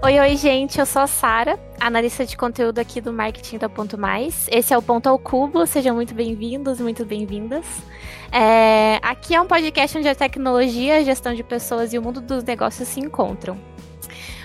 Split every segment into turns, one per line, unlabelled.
Oi, oi, gente. Eu sou a Sara, analista de conteúdo aqui do Marketing da Ponto Mais. Esse é o Ponto ao Cubo. Sejam muito bem-vindos, muito bem-vindas. É... Aqui é um podcast onde a tecnologia, a gestão de pessoas e o mundo dos negócios se encontram.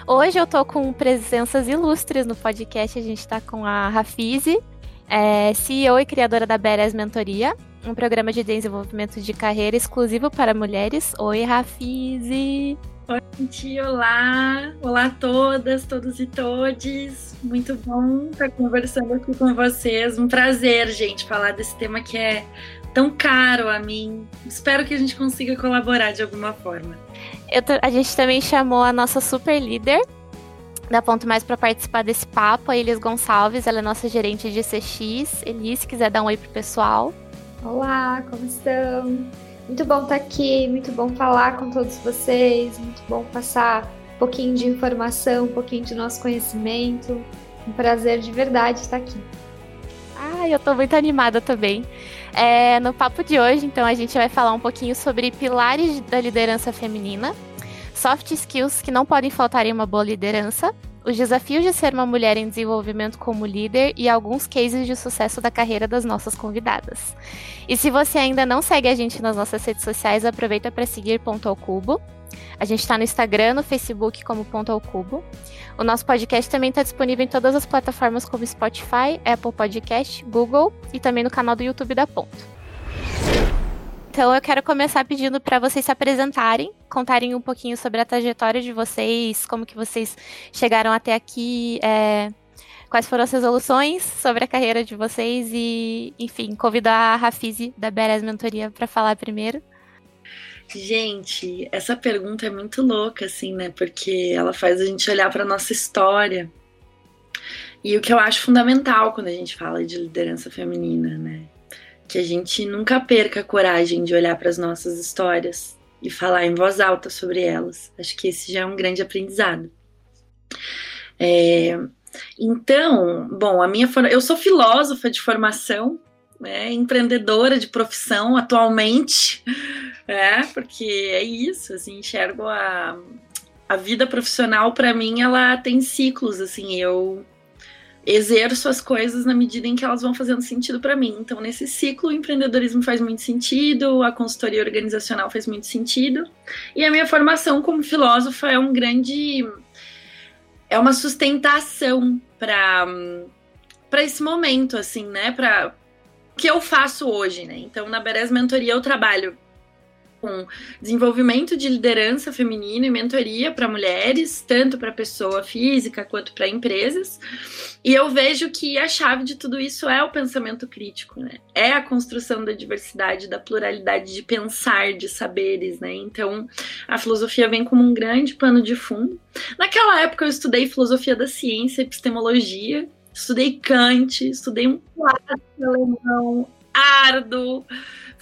Hoje eu tô com presenças ilustres no podcast. A gente tá com a Rafize, é, CEO e criadora da Beres Mentoria, um programa de desenvolvimento de carreira exclusivo para mulheres. Oi, Rafize!
Oi, gente, olá! Olá a todas, todos e todes. Muito bom estar conversando aqui com vocês. Um prazer, gente, falar desse tema que é tão caro a mim. Espero que a gente consiga colaborar de alguma forma.
a gente também chamou a nossa super líder da Ponto Mais para participar desse papo, a Elis Gonçalves, ela é nossa gerente de CX. Elis, se quiser dar um oi pro pessoal.
Olá, como estão? Muito bom estar aqui, muito bom falar com todos vocês, muito bom passar um pouquinho de informação, um pouquinho de nosso conhecimento. Um prazer de verdade estar aqui.
Ah, eu estou muito animada também. É, no papo de hoje, então, a gente vai falar um pouquinho sobre pilares da liderança feminina, soft skills que não podem faltar em uma boa liderança, os desafios de ser uma mulher em desenvolvimento como líder e alguns cases de sucesso da carreira das nossas convidadas. E se você ainda não segue a gente nas nossas redes sociais, aproveita para seguir Ponto ao Cubo. A gente está no Instagram, no Facebook como Ponto ao Cubo. O nosso podcast também está disponível em todas as plataformas como Spotify, Apple Podcast, Google e também no canal do YouTube da Ponto. Então eu quero começar pedindo para vocês se apresentarem, contarem um pouquinho sobre a trajetória de vocês, como que vocês chegaram até aqui, é, quais foram as resoluções sobre a carreira de vocês e, enfim, convidar a Rafize da Beres Mentoria para falar primeiro.
Gente, essa pergunta é muito louca, assim, né? Porque ela faz a gente olhar para nossa história. E o que eu acho fundamental quando a gente fala de liderança feminina, né? Que a gente nunca perca a coragem de olhar para as nossas histórias e falar em voz alta sobre elas. Acho que esse já é um grande aprendizado. É, então, bom, a minha eu sou filósofa de formação, né, empreendedora de profissão atualmente, é, porque é isso, assim, enxergo a, a vida profissional para mim, ela tem ciclos, assim, eu exerço as coisas na medida em que elas vão fazendo sentido para mim. Então, nesse ciclo, o empreendedorismo faz muito sentido, a consultoria organizacional faz muito sentido, e a minha formação como filósofa é um grande é uma sustentação para para esse momento assim, né, para que eu faço hoje, né? Então, na Beres Mentoria eu trabalho com desenvolvimento de liderança feminina e mentoria para mulheres, tanto para pessoa física quanto para empresas. E eu vejo que a chave de tudo isso é o pensamento crítico, né? É a construção da diversidade, da pluralidade de pensar, de saberes, né? Então, a filosofia vem como um grande pano de fundo. Naquela época eu estudei filosofia da ciência, epistemologia, estudei Kant, estudei um clássico alemão árduo,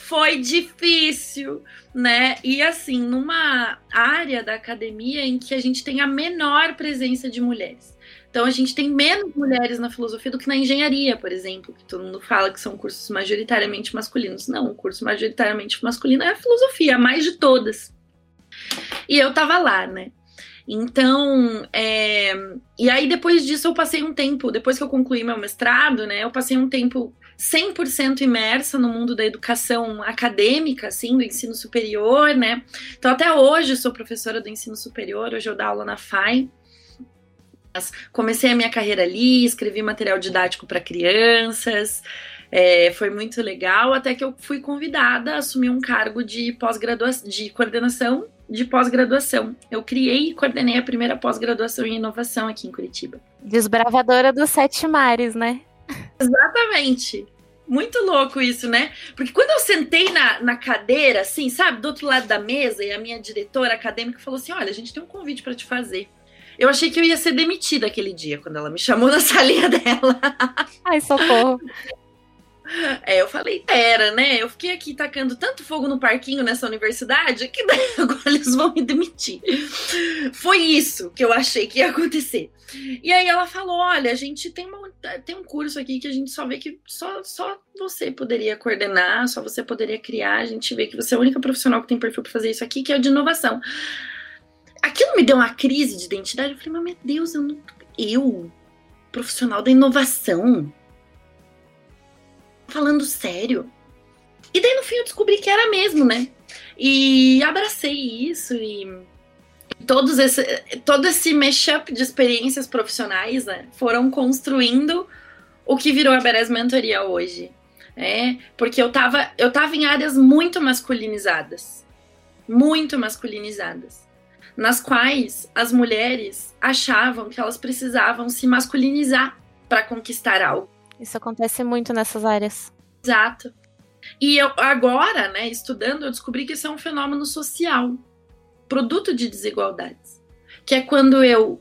foi difícil, né? E assim, numa área da academia em que a gente tem a menor presença de mulheres. Então a gente tem menos mulheres na filosofia do que na engenharia, por exemplo, que todo mundo fala que são cursos majoritariamente masculinos. Não, o curso majoritariamente masculino é a filosofia, a mais de todas. E eu tava lá, né? Então, é... e aí depois disso eu passei um tempo, depois que eu concluí meu mestrado, né, eu passei um tempo 100% imersa no mundo da educação acadêmica, assim, do ensino superior, né? Então, até hoje sou professora do ensino superior, hoje eu dou aula na FAI. Comecei a minha carreira ali, escrevi material didático para crianças, é, foi muito legal, até que eu fui convidada a assumir um cargo de pós-graduação, de coordenação de pós-graduação. Eu criei e coordenei a primeira pós-graduação em inovação aqui em Curitiba.
Desbravadora dos sete mares, né?
Exatamente. Muito louco isso, né? Porque quando eu sentei na, na cadeira, assim, sabe, do outro lado da mesa, e a minha diretora acadêmica falou assim: Olha, a gente tem um convite para te fazer. Eu achei que eu ia ser demitida aquele dia, quando ela me chamou na salinha dela.
Ai, socorro.
É, eu falei, era, né? Eu fiquei aqui tacando tanto fogo no parquinho nessa universidade que agora eles vão me demitir. Foi isso que eu achei que ia acontecer. E aí ela falou: olha, a gente tem, uma, tem um curso aqui que a gente só vê que só, só você poderia coordenar, só você poderia criar. A gente vê que você é a única profissional que tem perfil para fazer isso aqui, que é o de inovação. aquilo me deu uma crise de identidade. Eu falei, mas meu Deus, eu, não, eu profissional da inovação, falando sério. E daí no fim eu descobri que era mesmo, né? E abracei isso e todos esse, todo esse mashup de experiências profissionais né, foram construindo o que virou a Beres Mentoria hoje. É, porque eu tava, eu tava em áreas muito masculinizadas. Muito masculinizadas. Nas quais as mulheres achavam que elas precisavam se masculinizar para conquistar algo.
Isso acontece muito nessas áreas.
Exato. E eu, agora, né, estudando, eu descobri que isso é um fenômeno social, produto de desigualdades. Que é quando eu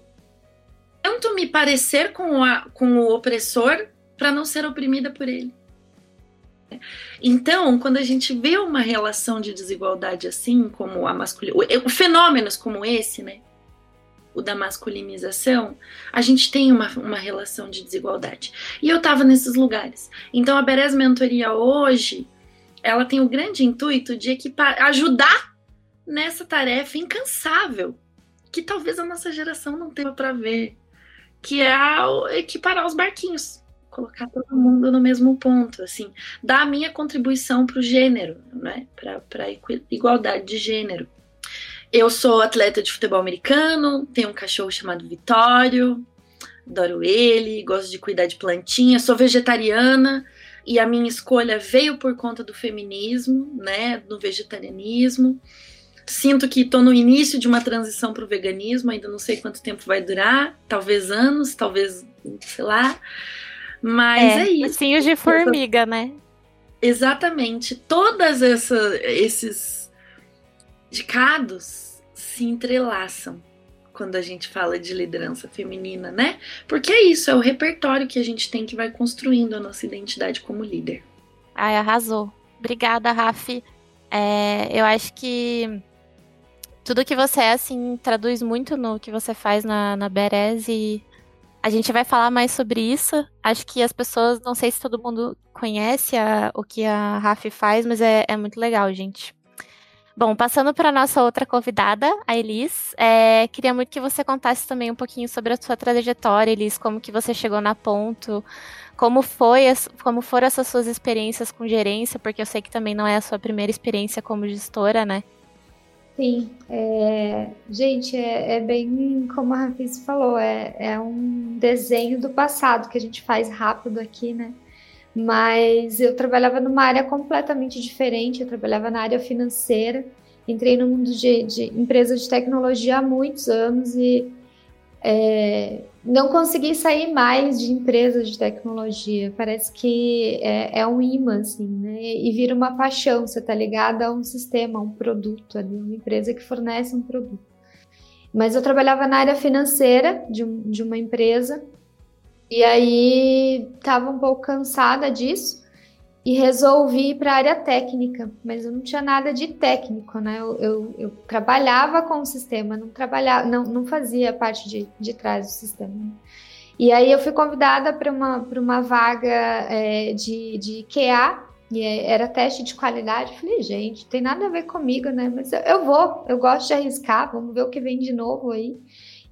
tento me parecer com, a, com o opressor para não ser oprimida por ele. Então, quando a gente vê uma relação de desigualdade assim, como a masculinidade, fenômenos como esse, né? O da masculinização, a gente tem uma, uma relação de desigualdade. E eu estava nesses lugares. Então, a Beres Mentoria hoje, ela tem o grande intuito de equipar, ajudar nessa tarefa incansável que talvez a nossa geração não tenha para ver, que é equiparar os barquinhos colocar todo mundo no mesmo ponto, assim, dar a minha contribuição para o gênero, né, para igualdade de gênero. Eu sou atleta de futebol americano, tenho um cachorro chamado Vitório, adoro ele, gosto de cuidar de plantinha, sou vegetariana e a minha escolha veio por conta do feminismo, né, do vegetarianismo. Sinto que estou no início de uma transição para o veganismo, ainda não sei quanto tempo vai durar, talvez anos, talvez, sei lá. Mas é, é isso.
Passinhos de formiga, né?
Exatamente. Todas essa, esses indicados se entrelaçam quando a gente fala de liderança feminina, né? Porque é isso, é o repertório que a gente tem que vai construindo a nossa identidade como líder.
Ai, arrasou. Obrigada, Rafi. É, eu acho que tudo que você é, assim, traduz muito no que você faz na, na Beres e a gente vai falar mais sobre isso. Acho que as pessoas, não sei se todo mundo conhece a, o que a Rafi faz, mas é, é muito legal, gente. Bom, passando para nossa outra convidada, a Elis, é, queria muito que você contasse também um pouquinho sobre a sua trajetória, Elis, como que você chegou na Ponto, como foi, como foram essas suas experiências com gerência, porque eu sei que também não é a sua primeira experiência como gestora, né?
Sim, é, gente, é, é, bem como a Rafis falou, é, é um desenho do passado que a gente faz rápido aqui, né? Mas eu trabalhava numa área completamente diferente, eu trabalhava na área financeira, entrei no mundo de, de empresa de tecnologia há muitos anos e é, não consegui sair mais de empresas de tecnologia. Parece que é, é, um imã, assim, né? E vira uma paixão. Você tá ligada a um sistema, a um produto ali, uma empresa que fornece um produto. Mas eu trabalhava na área financeira de, de uma empresa e aí estava um pouco cansada disso e resolvi ir para a área técnica, mas eu não tinha nada de técnico, né? Eu, eu, eu, trabalhava com o sistema, não trabalhava, não, não fazia parte de, de trás do sistema. E aí eu fui convidada para uma, uma vaga é, de, de QA, e é, era teste de qualidade. falei, gente, tem nada a ver comigo, né? Mas eu, eu vou, eu gosto de arriscar, vamos ver o que vem de novo aí.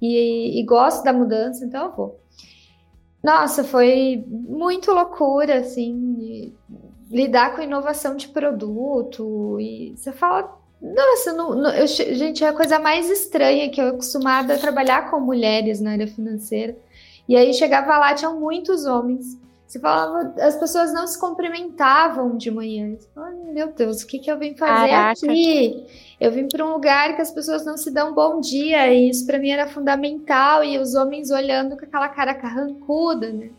E, e gosto da mudança, então eu vou. Nossa, foi muito loucura, assim, lidar com inovação de produto. E você fala, nossa, não, não, eu, gente, é a coisa mais estranha que eu acostumada a trabalhar com mulheres na área financeira. E aí chegava lá, tinham muitos homens. Você falava, as pessoas não se cumprimentavam de manhã. Falava, meu Deus, o que, que eu vim fazer Caraca. aqui? Eu vim para um lugar que as pessoas não se dão bom dia, e isso para mim era fundamental, e os homens olhando com aquela cara carrancuda, né?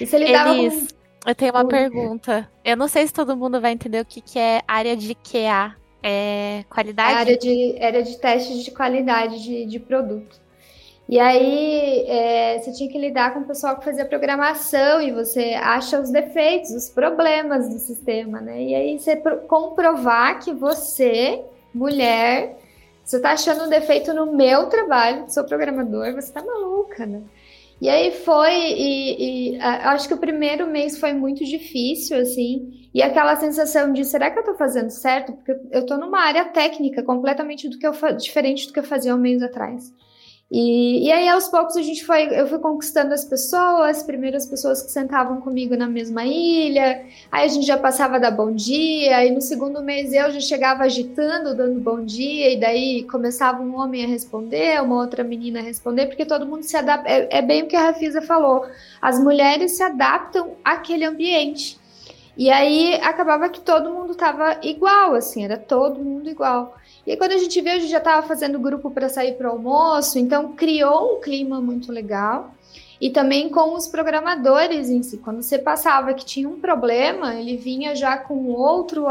E você lidava Elis, com... eu tenho uma pergunta. Eu não sei se todo mundo vai entender o que, que é área de QA. É qualidade? É
área de, área de teste de qualidade de, de produto. E aí é, você tinha que lidar com o pessoal que fazia programação e você acha os defeitos, os problemas do sistema, né? E aí você comprovar que você, mulher, você tá achando um defeito no meu trabalho, sou programador, você tá maluca, né? E aí foi, e, e acho que o primeiro mês foi muito difícil, assim, e aquela sensação de será que eu tô fazendo certo? Porque eu tô numa área técnica completamente do que eu diferente do que eu fazia um mês atrás. E, e aí, aos poucos, a gente foi, eu fui conquistando as pessoas, primeiras pessoas que sentavam comigo na mesma ilha, aí a gente já passava da bom dia, aí no segundo mês eu já chegava agitando, dando bom dia, e daí começava um homem a responder, uma outra menina a responder, porque todo mundo se adapta, é, é bem o que a Rafisa falou, as mulheres se adaptam àquele ambiente. E aí acabava que todo mundo tava igual, assim, era todo mundo igual. E aí, quando a gente viu, a gente já estava fazendo grupo para sair para o almoço, então criou um clima muito legal. E também com os programadores em si. Quando você passava que tinha um problema, ele vinha já com, outro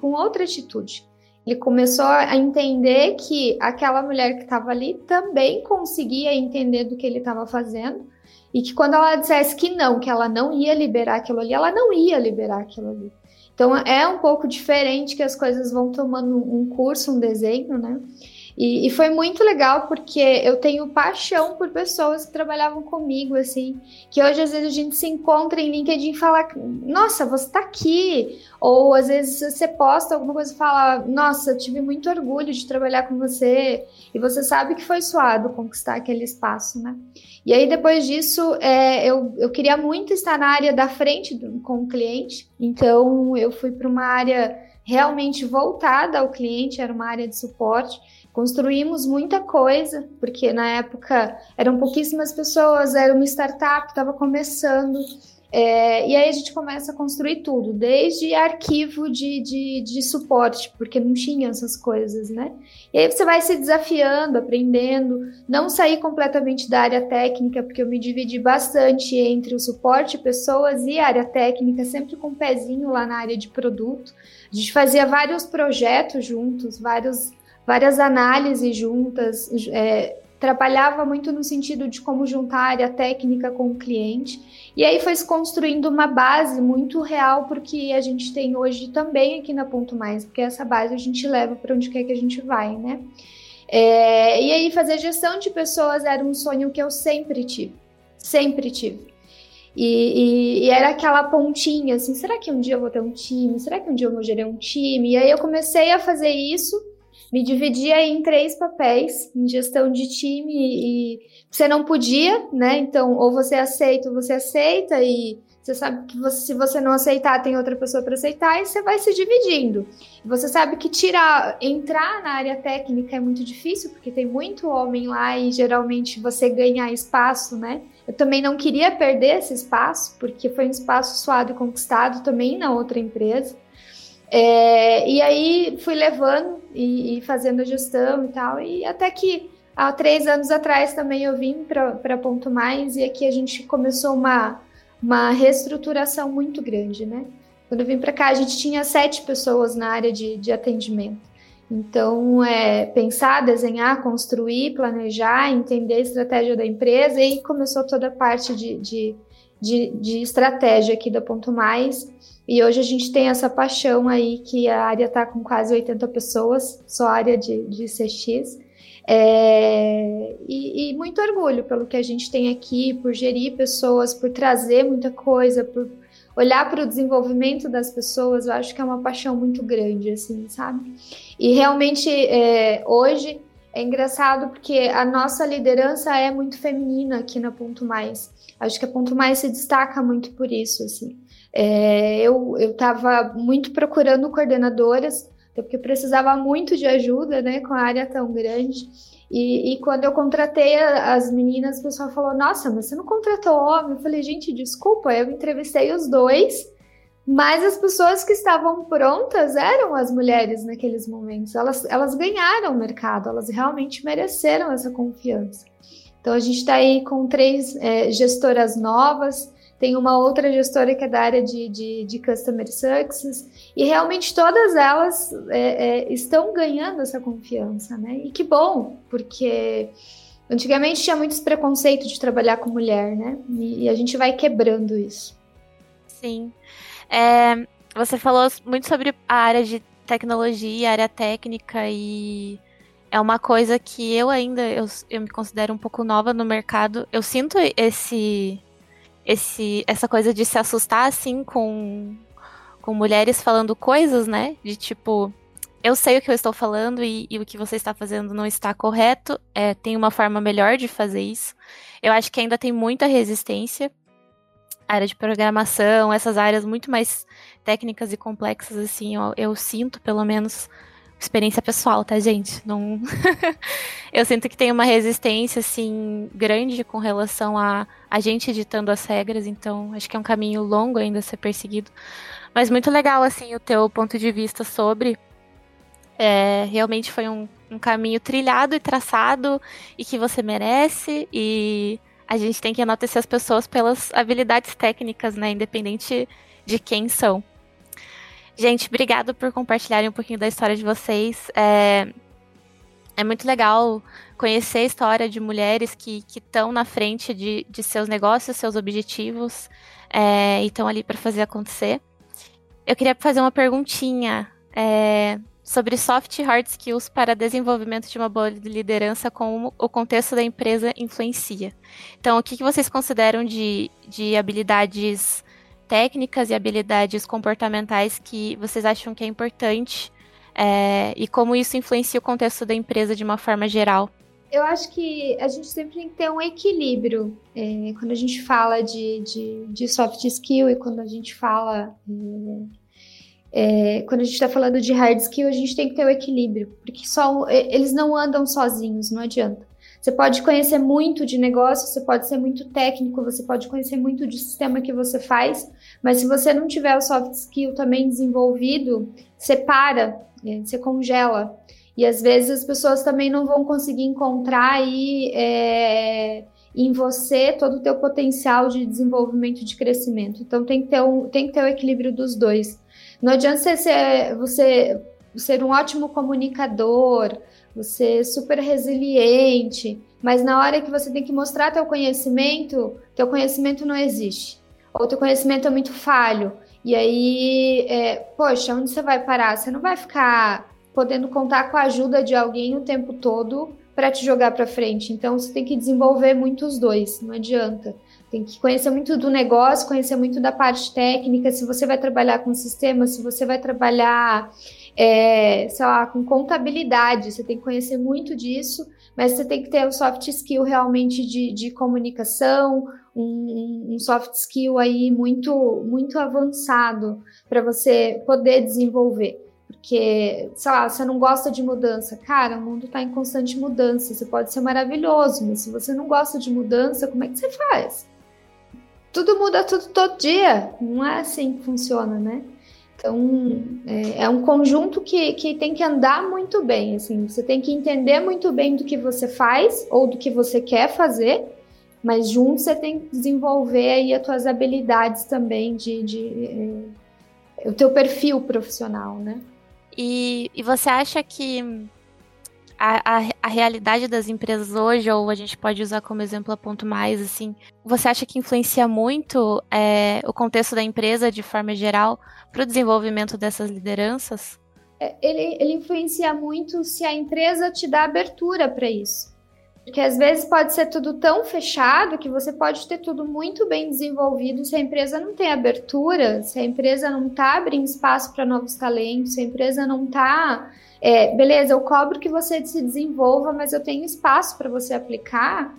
com outra atitude. Ele começou a entender que aquela mulher que estava ali também conseguia entender do que ele estava fazendo. E que quando ela dissesse que não, que ela não ia liberar aquilo ali, ela não ia liberar aquilo ali. Então é um pouco diferente que as coisas vão tomando um curso, um desenho, né? E, e, foi muito legal porque eu tenho paixão por pessoas que trabalhavam comigo, assim, que hoje às vezes a gente se encontra em LinkedIn e fala, nossa, você tá aqui. Ou às vezes você posta alguma coisa e fala, nossa, eu tive muito orgulho de trabalhar com você. E você sabe que foi suado conquistar aquele espaço, né? E aí depois disso, é, eu, eu queria muito estar na área da frente do, com o cliente, então eu fui para uma área realmente voltada ao cliente, era uma área de suporte. Construímos muita coisa, porque na época eram pouquíssimas pessoas, era uma startup, estava começando. É, e aí a gente começa a construir tudo, desde arquivo de, de, de, suporte, porque não tinha essas coisas, né? E aí você vai se desafiando, aprendendo, não sair completamente da área técnica, porque eu me dividi bastante entre o suporte, pessoas e área técnica, sempre com um pezinho lá na área de produto. A gente fazia vários projetos juntos, vários várias análises juntas, é, trabalhava muito no sentido de como juntar a área técnica com o cliente. E aí foi se construindo uma base muito real porque a gente tem hoje também aqui na Ponto Mais, porque essa base a gente leva para onde quer que a gente vai, né? É, e aí fazer gestão de pessoas era um sonho que eu sempre tive, sempre tive. E, e, e, era aquela pontinha assim, será que um dia eu vou ter um time? Será que um dia eu vou gerir um time? E aí eu comecei a fazer isso me dividia em três papéis, em gestão de time e você não podia, né? Então, ou você aceita ou você aceita e você sabe que você, se você não aceitar, tem outra pessoa para aceitar e você vai se dividindo. Você sabe que tirar, entrar na área técnica é muito difícil, porque tem muito homem lá e geralmente você ganha espaço, né? Eu também não queria perder esse espaço, porque foi um espaço suado e conquistado também na outra empresa. É, e aí fui levando e, e, fazendo a gestão e tal, e até que há três anos atrás também eu vim para Ponto Mais e aqui a gente começou uma, uma reestruturação muito grande, né? Quando eu vim para cá, a gente tinha sete pessoas na área de, de atendimento. Então, é pensar, desenhar, construir, planejar, entender a estratégia da empresa e começou toda a parte de, de, de, de estratégia aqui da Ponto Mais e hoje a gente tem essa paixão aí que a área está com quase 80 pessoas, só área de, de CX. É, e, e, muito orgulho pelo que a gente tem aqui, por gerir pessoas, por trazer muita coisa, por olhar para o desenvolvimento das pessoas. Eu acho que é uma paixão muito grande, assim, sabe? E realmente é, hoje é engraçado porque a nossa liderança é muito feminina aqui na Ponto Mais. Acho que a Ponto Mais se destaca muito por isso, assim. É, eu estava muito procurando coordenadoras, porque precisava muito de ajuda, né, com a área tão grande. E, e, quando eu contratei as meninas, o pessoal falou: Nossa, mas você não contratou homem? Eu falei: Gente, desculpa, eu entrevistei os dois, mas as pessoas que estavam prontas eram as mulheres naqueles momentos. Elas, elas ganharam o mercado, elas realmente mereceram essa confiança. Então a gente está aí com três é, gestoras novas, tem uma outra gestora que é da área de, de, de Customer Success, e realmente todas elas é, é, estão ganhando essa confiança, né? E que bom, porque antigamente tinha muitos preconceitos de trabalhar com mulher, né? E, e a gente vai quebrando isso.
Sim. É, você falou muito sobre a área de tecnologia, área técnica e é uma coisa que eu ainda eu, eu me considero um pouco nova no mercado. Eu sinto esse esse essa coisa de se assustar assim com com mulheres falando coisas, né? De tipo, eu sei o que eu estou falando e, e o que você está fazendo não está correto. É, tem uma forma melhor de fazer isso. Eu acho que ainda tem muita resistência. área de programação, essas áreas muito mais técnicas e complexas, assim, eu, eu sinto, pelo menos, experiência pessoal, tá, gente? Não. eu sinto que tem uma resistência, assim, grande com relação a a gente editando as regras, então acho que é um caminho longo ainda a ser perseguido. Mas muito legal, assim, o teu ponto de vista sobre. É, realmente foi um, um caminho trilhado e traçado e que você merece. E a gente tem que enaltecer as pessoas pelas habilidades técnicas, né? Independente de quem são. Gente, obrigado por compartilharem um pouquinho da história de vocês. É, é muito legal conhecer a história de mulheres que estão na frente de, de seus negócios, seus objetivos, é, e estão ali para fazer acontecer. Eu queria fazer uma perguntinha é, sobre soft e hard skills para desenvolvimento de uma boa liderança, como o contexto da empresa influencia. Então, o que, que vocês consideram de, de habilidades técnicas e habilidades comportamentais que vocês acham que é importante é, e como isso influencia o contexto da empresa de uma forma geral?
Eu acho que a gente sempre tem que ter um equilíbrio é, quando a gente fala de, de, de, soft skill e quando a gente fala. É, é quando a gente está falando de hard skill, a gente tem que ter o equilíbrio, porque só eles não andam sozinhos, não adianta. Você pode conhecer muito de negócio, você pode ser muito técnico, você pode conhecer muito de sistema que você faz, mas se você não tiver o soft skill também desenvolvido, você para, né, você congela. E às vezes as pessoas também não vão conseguir encontrar aí é, em você todo o teu potencial de desenvolvimento de crescimento. Então tem que ter, um, tem que ter o equilíbrio dos dois. Não adianta você ser, você ser um ótimo comunicador, você é super resiliente, mas na hora que você tem que mostrar teu conhecimento, teu conhecimento não existe. Ou teu conhecimento é muito falho. E aí, é, poxa, onde você vai parar? Você não vai ficar podendo contar com a ajuda de alguém o tempo todo para te jogar para frente. Então, você tem que desenvolver muito os dois, não adianta. Tem que conhecer muito do negócio, conhecer muito da parte técnica. Se você vai trabalhar com sistema, se você vai trabalhar é, sei lá, com contabilidade, você tem que conhecer muito disso, mas você tem que ter um soft skill realmente de, de comunicação, um, um, soft skill aí muito, muito avançado para você poder desenvolver. Porque, sei lá, você não gosta de mudança. Cara, o mundo está em constante mudança. Você pode ser maravilhoso, mas se você não gosta de mudança, como é que você faz? Tudo muda tudo todo dia. Não é assim que funciona, né? Então, é, é, um conjunto que, que tem que andar muito bem, assim, você tem que entender muito bem do que você faz ou do que você quer fazer, mas junto você tem que desenvolver aí as tuas habilidades também de, de é, o teu perfil profissional, né?
E, e você acha que a, a, a, realidade das empresas hoje, ou a gente pode usar como exemplo a ponto mais, assim, você acha que influencia muito é, o contexto da empresa de forma geral para o desenvolvimento dessas lideranças?
É, ele, ele influencia muito se a empresa te dá abertura para isso. Porque às vezes pode ser tudo tão fechado que você pode ter tudo muito bem desenvolvido se a empresa não tem abertura, se a empresa não está abrindo espaço para novos talentos, se a empresa não está é, beleza, eu cobro que você se desenvolva, mas eu tenho espaço para você aplicar,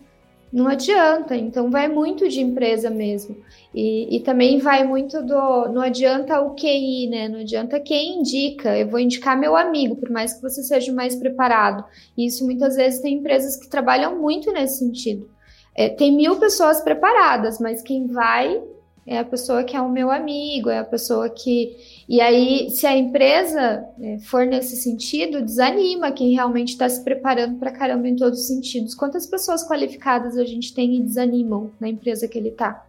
não adianta. Então, vai muito de empresa mesmo. E, e, também vai muito do. Não adianta o QI, né? Não adianta quem indica. Eu vou indicar meu amigo, por mais que você seja mais preparado. E isso muitas vezes tem empresas que trabalham muito nesse sentido. É, tem mil pessoas preparadas, mas quem vai é a pessoa que é o meu amigo, é a pessoa que. E aí, se a empresa é, for nesse sentido, desanima quem realmente está se preparando para caramba em todos os sentidos. Quantas pessoas qualificadas a gente tem e desanimam na empresa que ele está?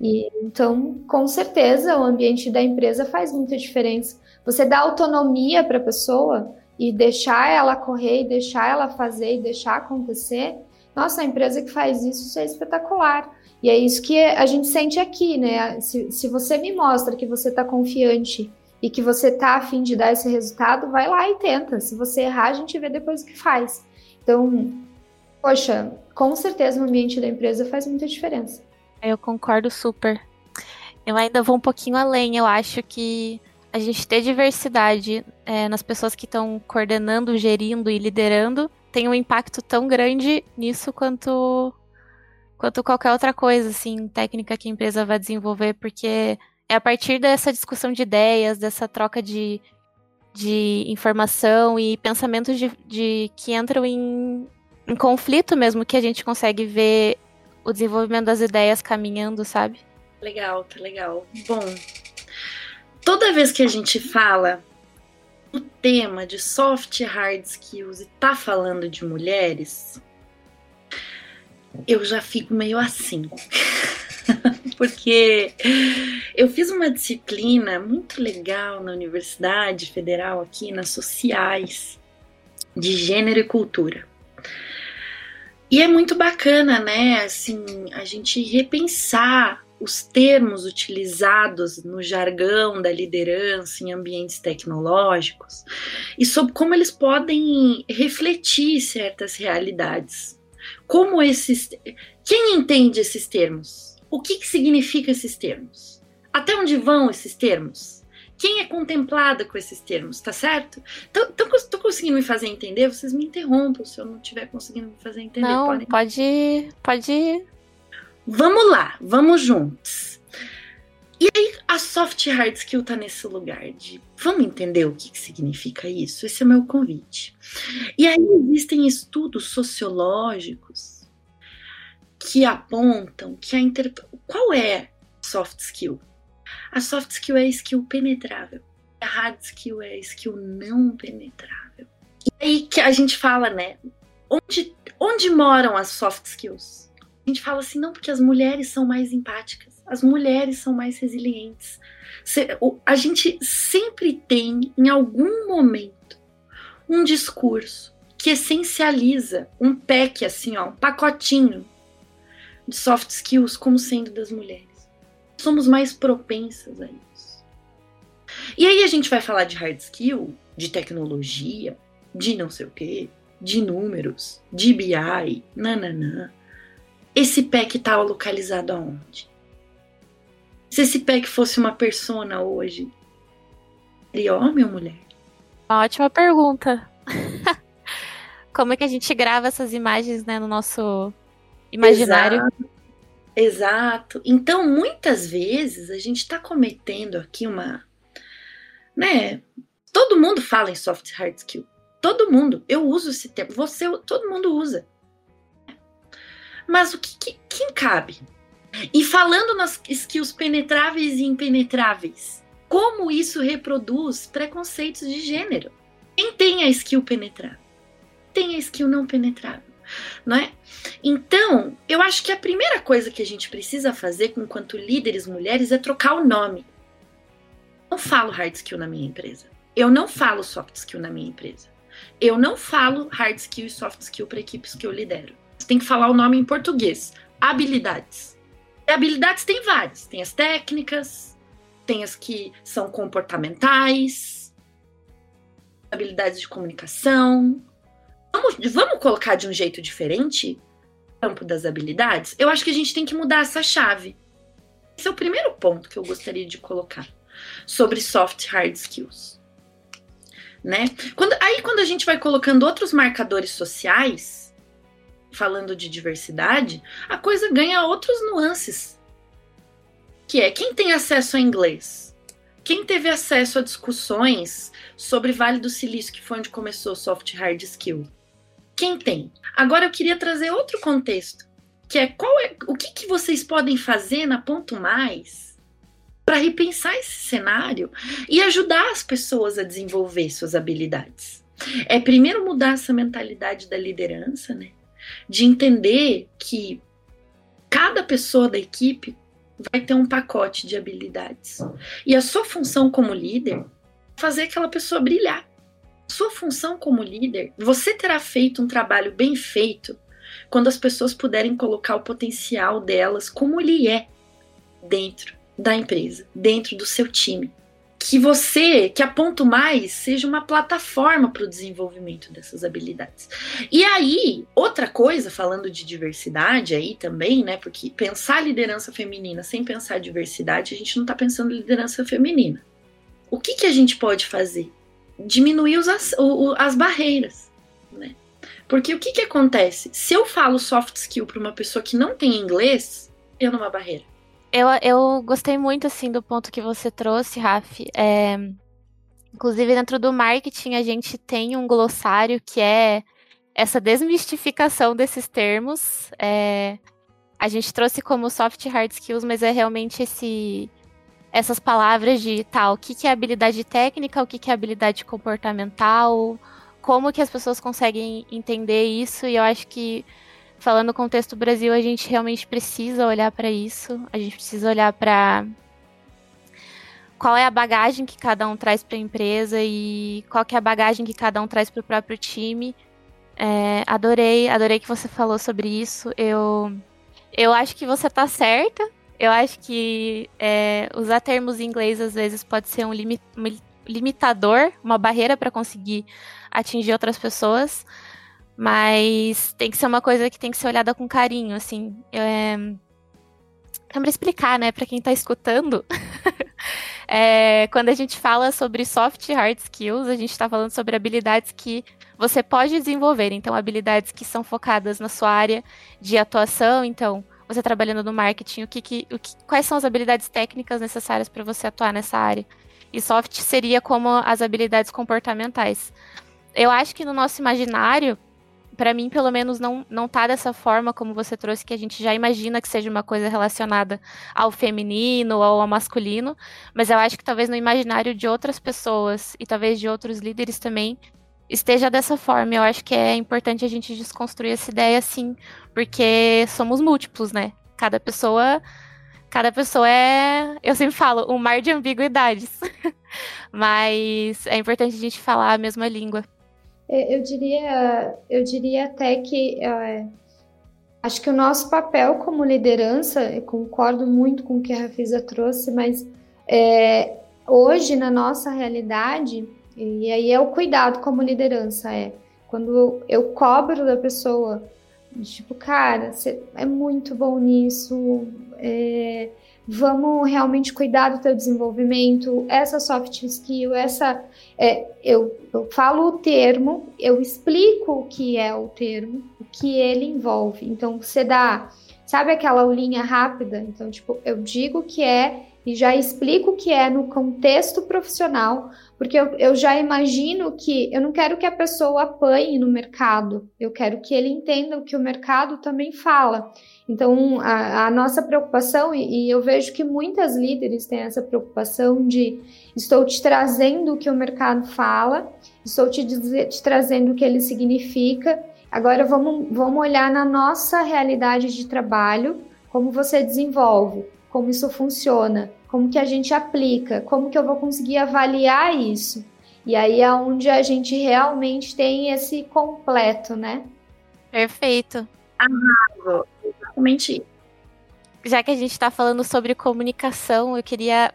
E então, com certeza, o ambiente da empresa faz muita diferença. Você dá autonomia para a pessoa e deixar ela correr, e deixar ela fazer e deixar acontecer. Nossa, a empresa que faz isso, isso é espetacular. E é isso que a gente sente aqui, né? Se, se você me mostra que você está confiante e que você tá afim de dar esse resultado, vai lá e tenta. Se você errar, a gente vê depois o que faz. Então, poxa, com certeza o ambiente da empresa faz muita diferença.
Eu concordo super. Eu ainda vou um pouquinho além. Eu acho que a gente ter diversidade é, nas pessoas que estão coordenando, gerindo e liderando tem um impacto tão grande nisso quanto quanto qualquer outra coisa, assim, técnica que a empresa vai desenvolver, porque é a partir dessa discussão de ideias, dessa troca de, de informação e pensamentos de, de que entram em, em conflito mesmo que a gente consegue ver o desenvolvimento das ideias caminhando, sabe?
Legal, tá legal. Bom, toda vez que a gente fala o tema de soft e hard skills e tá falando de mulheres, eu já fico meio assim. Porque eu fiz uma disciplina muito legal na Universidade Federal aqui nas sociais de gênero e cultura. E é muito bacana, né? Assim, a gente repensar os termos utilizados no jargão da liderança em ambientes tecnológicos e sobre como eles podem refletir certas realidades. Como esses. Quem entende esses termos? O que, que significa esses termos? Até onde vão esses termos? Quem é contemplada com esses termos, tá certo? Então, tô conseguindo me fazer entender? Vocês me interrompam se eu não estiver conseguindo me fazer entender.
Não, podem... pode, pode
Vamos lá, vamos juntos. E aí a soft hard skill tá nesse lugar de vamos entender o que, que significa isso? Esse é o meu convite. E aí existem estudos sociológicos que apontam que a inter... qual é soft skill? A soft skill é a skill penetrável. A hard skill é a skill não penetrável. E aí que a gente fala, né? Onde, onde moram as soft skills? a gente fala assim, não, porque as mulheres são mais empáticas, as mulheres são mais resilientes. A gente sempre tem, em algum momento, um discurso que essencializa um pack, assim, ó, um pacotinho de soft skills como sendo das mulheres. Somos mais propensas a isso. E aí a gente vai falar de hard skill, de tecnologia, de não sei o quê, de números, de BI, nananã. Esse pack estava tá localizado aonde? Se esse pack fosse uma persona hoje, seria homem ou mulher?
ótima pergunta. Como é que a gente grava essas imagens né, no nosso imaginário?
Exato. Exato. Então, muitas vezes a gente está cometendo aqui uma, né? Todo mundo fala em soft hard skill. Todo mundo. Eu uso esse termo. Você, todo mundo usa. Mas o que, que quem cabe? E falando nas skills penetráveis e impenetráveis, como isso reproduz preconceitos de gênero? Quem tem a skill penetrável? Tem a skill não penetrável, não é? Então, eu acho que a primeira coisa que a gente precisa fazer enquanto líderes mulheres é trocar o nome. Eu não falo hard skill na minha empresa. Eu não falo soft skill na minha empresa. Eu não falo hard skill e soft skill para equipes que eu lidero. Você tem que falar o nome em português. Habilidades. Habilidades tem várias. Tem as técnicas, tem as que são comportamentais, habilidades de comunicação. Vamos, vamos colocar de um jeito diferente o campo das habilidades? Eu acho que a gente tem que mudar essa chave. Esse é o primeiro ponto que eu gostaria de colocar sobre soft hard skills. Né? Quando, aí, quando a gente vai colocando outros marcadores sociais, falando de diversidade, a coisa ganha outros nuances. Que é quem tem acesso a inglês? Quem teve acesso a discussões sobre Vale do Silício, que foi onde começou Soft Hard Skill? Quem tem? Agora eu queria trazer outro contexto, que é qual é o que, que vocês podem fazer na Ponto Mais para repensar esse cenário e ajudar as pessoas a desenvolver suas habilidades. É primeiro mudar essa mentalidade da liderança, né? De entender que cada pessoa da equipe vai ter um pacote de habilidades. E a sua função como líder é fazer aquela pessoa brilhar. Sua função como líder, você terá feito um trabalho bem feito quando as pessoas puderem colocar o potencial delas como ele é dentro da empresa, dentro do seu time. Que você, que a Ponto Mais seja uma plataforma para o desenvolvimento dessas habilidades. E aí, outra coisa, falando de diversidade aí também, né? Porque pensar liderança feminina sem pensar diversidade, a gente não está pensando liderança feminina. O que, que a gente pode fazer? Diminuir os, as, o, as barreiras, né? Porque o que, que acontece? Se eu falo soft skill para uma pessoa que não tem inglês, eu numa barreira.
Eu, eu gostei muito, assim, do ponto que você trouxe, Raf. É, inclusive, dentro do marketing, a gente tem um glossário que é essa desmistificação desses termos. É, a gente trouxe como soft hard skills, mas é realmente esse essas palavras de tal, tá, o que, que é habilidade técnica, o que, que é habilidade comportamental, como que as pessoas conseguem entender isso, e eu acho que falando no contexto Brasil, a gente realmente precisa olhar para isso. A gente precisa olhar para qual é a bagagem que cada um traz para a empresa e qual é a bagagem que cada um traz para o próprio time. É, adorei, adorei que você falou sobre isso. Eu, eu acho que você está certa. Eu acho que é, usar termos em inglês às vezes pode ser um, um limitador, uma barreira para conseguir atingir outras pessoas. Mas tem que ser uma coisa que tem que ser olhada com carinho, assim. É... Para explicar, né, para quem está escutando, é, quando a gente fala sobre soft e hard skills, a gente está falando sobre habilidades que você pode desenvolver. Então, habilidades que são focadas na sua área de atuação. Então, você trabalhando no marketing, o que, que, o que quais são as habilidades técnicas necessárias para você atuar nessa área? E soft seria como as habilidades comportamentais. Eu acho que no nosso imaginário, para mim, pelo menos, não, não tá dessa forma como você trouxe, que a gente já imagina que seja uma coisa relacionada ao feminino ou ao masculino, mas eu acho que talvez no imaginário de outras pessoas e talvez de outros líderes também esteja dessa forma. Eu acho que é importante a gente desconstruir essa ideia, sim, porque somos múltiplos, né? Cada pessoa. Cada pessoa é, eu sempre falo, um mar de ambiguidades. mas é importante a gente falar a mesma língua.
É, eu diria, eu diria até que é, acho que o nosso papel como liderança, concordo muito com o que a Rafisa trouxe, mas é, hoje na nossa realidade, e aí é o cuidado como liderança, é quando eu, eu cobro da pessoa, tipo, cara, você é muito bom nisso, é, vamos realmente cuidar do teu desenvolvimento, essa soft skill, essa é, eu, eu falo o termo, eu explico o que é o termo, o que ele envolve. Então você dá, sabe aquela aulinha rápida? Então, tipo, eu digo que é e já explico o que é no contexto profissional, porque eu, eu já imagino que eu não quero que a pessoa apanhe no mercado, eu quero que ele entenda o que o mercado também fala. Então, a, a nossa preocupação, e, e, eu vejo que muitas líderes têm essa preocupação de estou te trazendo o que o mercado fala, estou te, dizer, te trazendo o que ele significa. Agora vamos, vamos olhar na nossa realidade de trabalho, como você desenvolve, como isso funciona, como que a gente aplica, como que eu vou conseguir avaliar isso. E aí é onde a gente realmente tem esse completo, né?
Perfeito.
Arraso exatamente isso.
Já que a gente está falando sobre comunicação, eu queria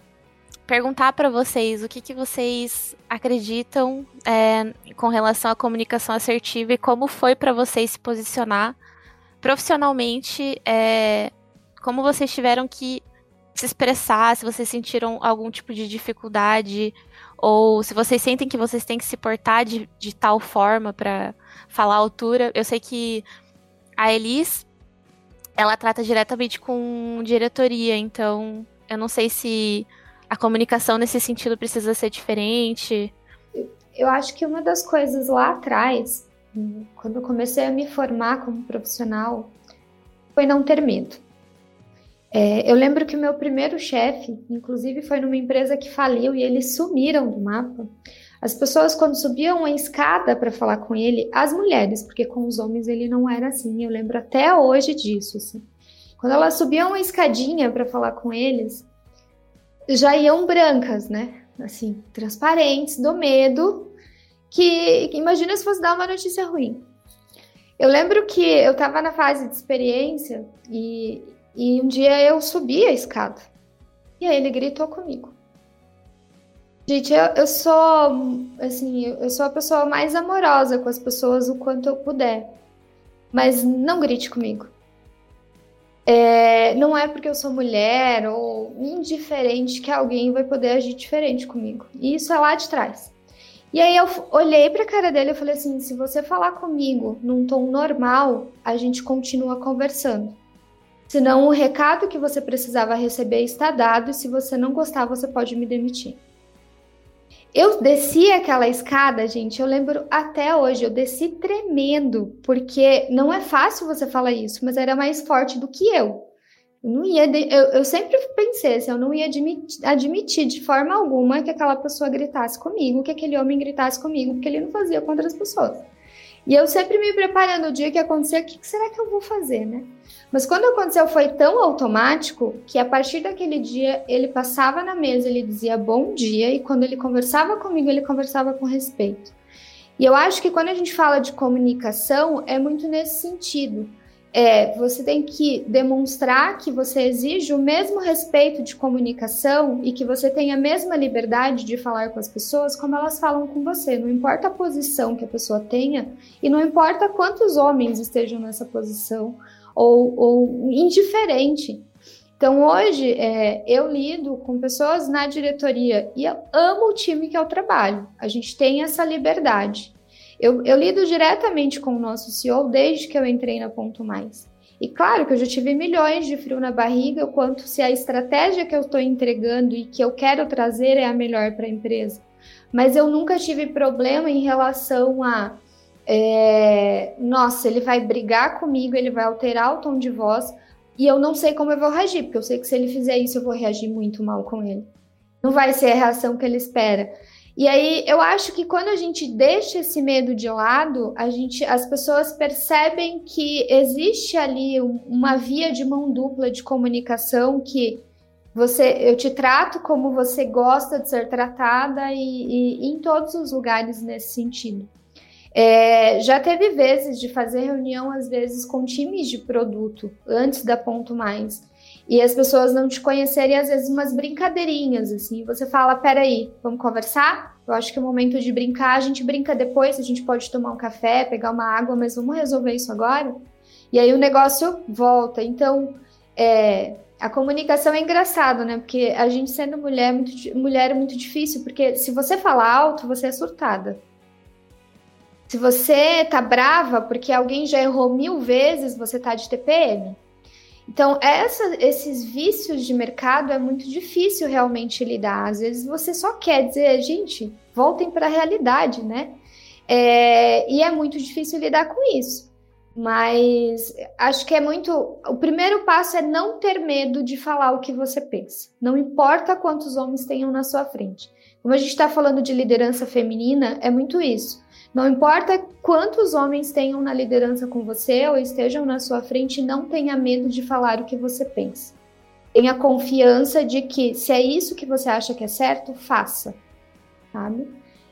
perguntar para vocês o que, que vocês acreditam é, com relação à comunicação assertiva e como foi para vocês se posicionar profissionalmente, é, como vocês tiveram que se expressar, se vocês sentiram algum tipo de dificuldade ou se vocês sentem que vocês têm que se portar de, de tal forma para falar a altura. Eu sei que a Elis ela trata diretamente com diretoria, então eu não sei se a comunicação nesse sentido precisa ser diferente.
Eu acho que uma das coisas lá atrás, quando eu comecei a me formar como profissional, foi não ter medo. É, eu lembro que o meu primeiro chefe, inclusive, foi numa empresa que faliu e eles sumiram do mapa. As pessoas, quando subiam a escada para falar com ele, as mulheres, porque com os homens ele não era assim, eu lembro até hoje disso. Assim. Quando elas subiam a escadinha para falar com eles, já iam brancas, né? Assim, transparentes, do medo, que imagina se fosse dar uma notícia ruim. Eu lembro que eu estava na fase de experiência e, e um dia eu subi a escada. E aí ele gritou comigo. Gente, eu, eu sou, assim, eu sou a pessoa mais amorosa com as pessoas o quanto eu puder. Mas não grite comigo. É, não é porque eu sou mulher ou indiferente que alguém vai poder agir diferente comigo. E isso é lá de trás. E aí eu olhei para a cara dele e falei assim: se você falar comigo num tom normal, a gente continua conversando. Senão o recado que você precisava receber está dado e se você não gostar, você pode me demitir. Eu desci aquela escada, gente, eu lembro até hoje, eu desci tremendo, porque não é fácil você falar isso, mas era mais forte do que eu. Eu não ia, eu, eu sempre pensei assim, eu não ia admitir, admitir de forma alguma que aquela pessoa gritasse comigo, que aquele homem gritasse comigo, porque ele não fazia contra as pessoas. E eu sempre me preparando o dia que acontecer, o que será que eu vou fazer, né? Mas quando aconteceu foi tão automático que a partir daquele dia ele passava na mesa, ele dizia bom dia e quando ele conversava comigo, ele conversava com respeito. E eu acho que quando a gente fala de comunicação, é muito nesse sentido. É, você tem que demonstrar que você exige o mesmo respeito de comunicação e que você tem a mesma liberdade de falar com as pessoas como elas falam com você. Não importa a posição que a pessoa tenha e não importa quantos homens estejam nessa posição ou, ou indiferente. Então, hoje, é, eu lido com pessoas na diretoria e eu amo o time que eu trabalho. A gente tem essa liberdade. Eu, eu lido diretamente com o nosso CEO desde que eu entrei na Ponto Mais. E claro que eu já tive milhões de frio na barriga, quanto se a estratégia que eu estou entregando e que eu quero trazer é a melhor para a empresa. Mas eu nunca tive problema em relação a é, nossa, ele vai brigar comigo, ele vai alterar o tom de voz e eu não sei como eu vou reagir, porque eu sei que se ele fizer isso eu vou reagir muito mal com ele. Não vai ser a reação que ele espera. E aí eu acho que quando a gente deixa esse medo de lado, a gente, as pessoas percebem que existe ali uma via de mão dupla de comunicação que você, eu te trato como você gosta de ser tratada e, e, em todos os lugares nesse sentido. É, já teve vezes de fazer reunião, às vezes, com times de produto, antes da Ponto Mais. E as pessoas não te conhecerem, às vezes, umas brincadeirinhas, assim. Você fala, peraí, vamos conversar? Eu acho que é o momento de brincar, a gente brinca depois, a gente pode tomar um café, pegar uma água, mas vamos resolver isso agora? E aí o negócio volta. Então, é, a comunicação é engraçado, né? Porque a gente sendo mulher, muito, mulher é muito difícil, porque se você falar alto, você é surtada. Se você tá brava porque alguém já errou mil vezes, você tá de TPM. Então, essa, esses vícios de mercado é muito difícil realmente lidar. Às vezes você só quer dizer, gente, voltem para a realidade, né? É, e é muito difícil lidar com isso. Mas acho que é muito. O primeiro passo é não ter medo de falar o que você pensa. Não importa quantos homens tenham na sua frente. Como a gente está falando de liderança feminina, é muito isso. Não importa quantos homens tenham na liderança com você ou estejam na sua frente, não tenha medo de falar o que você pensa. Tenha confiança de que se é isso que você acha que é certo, faça, sabe?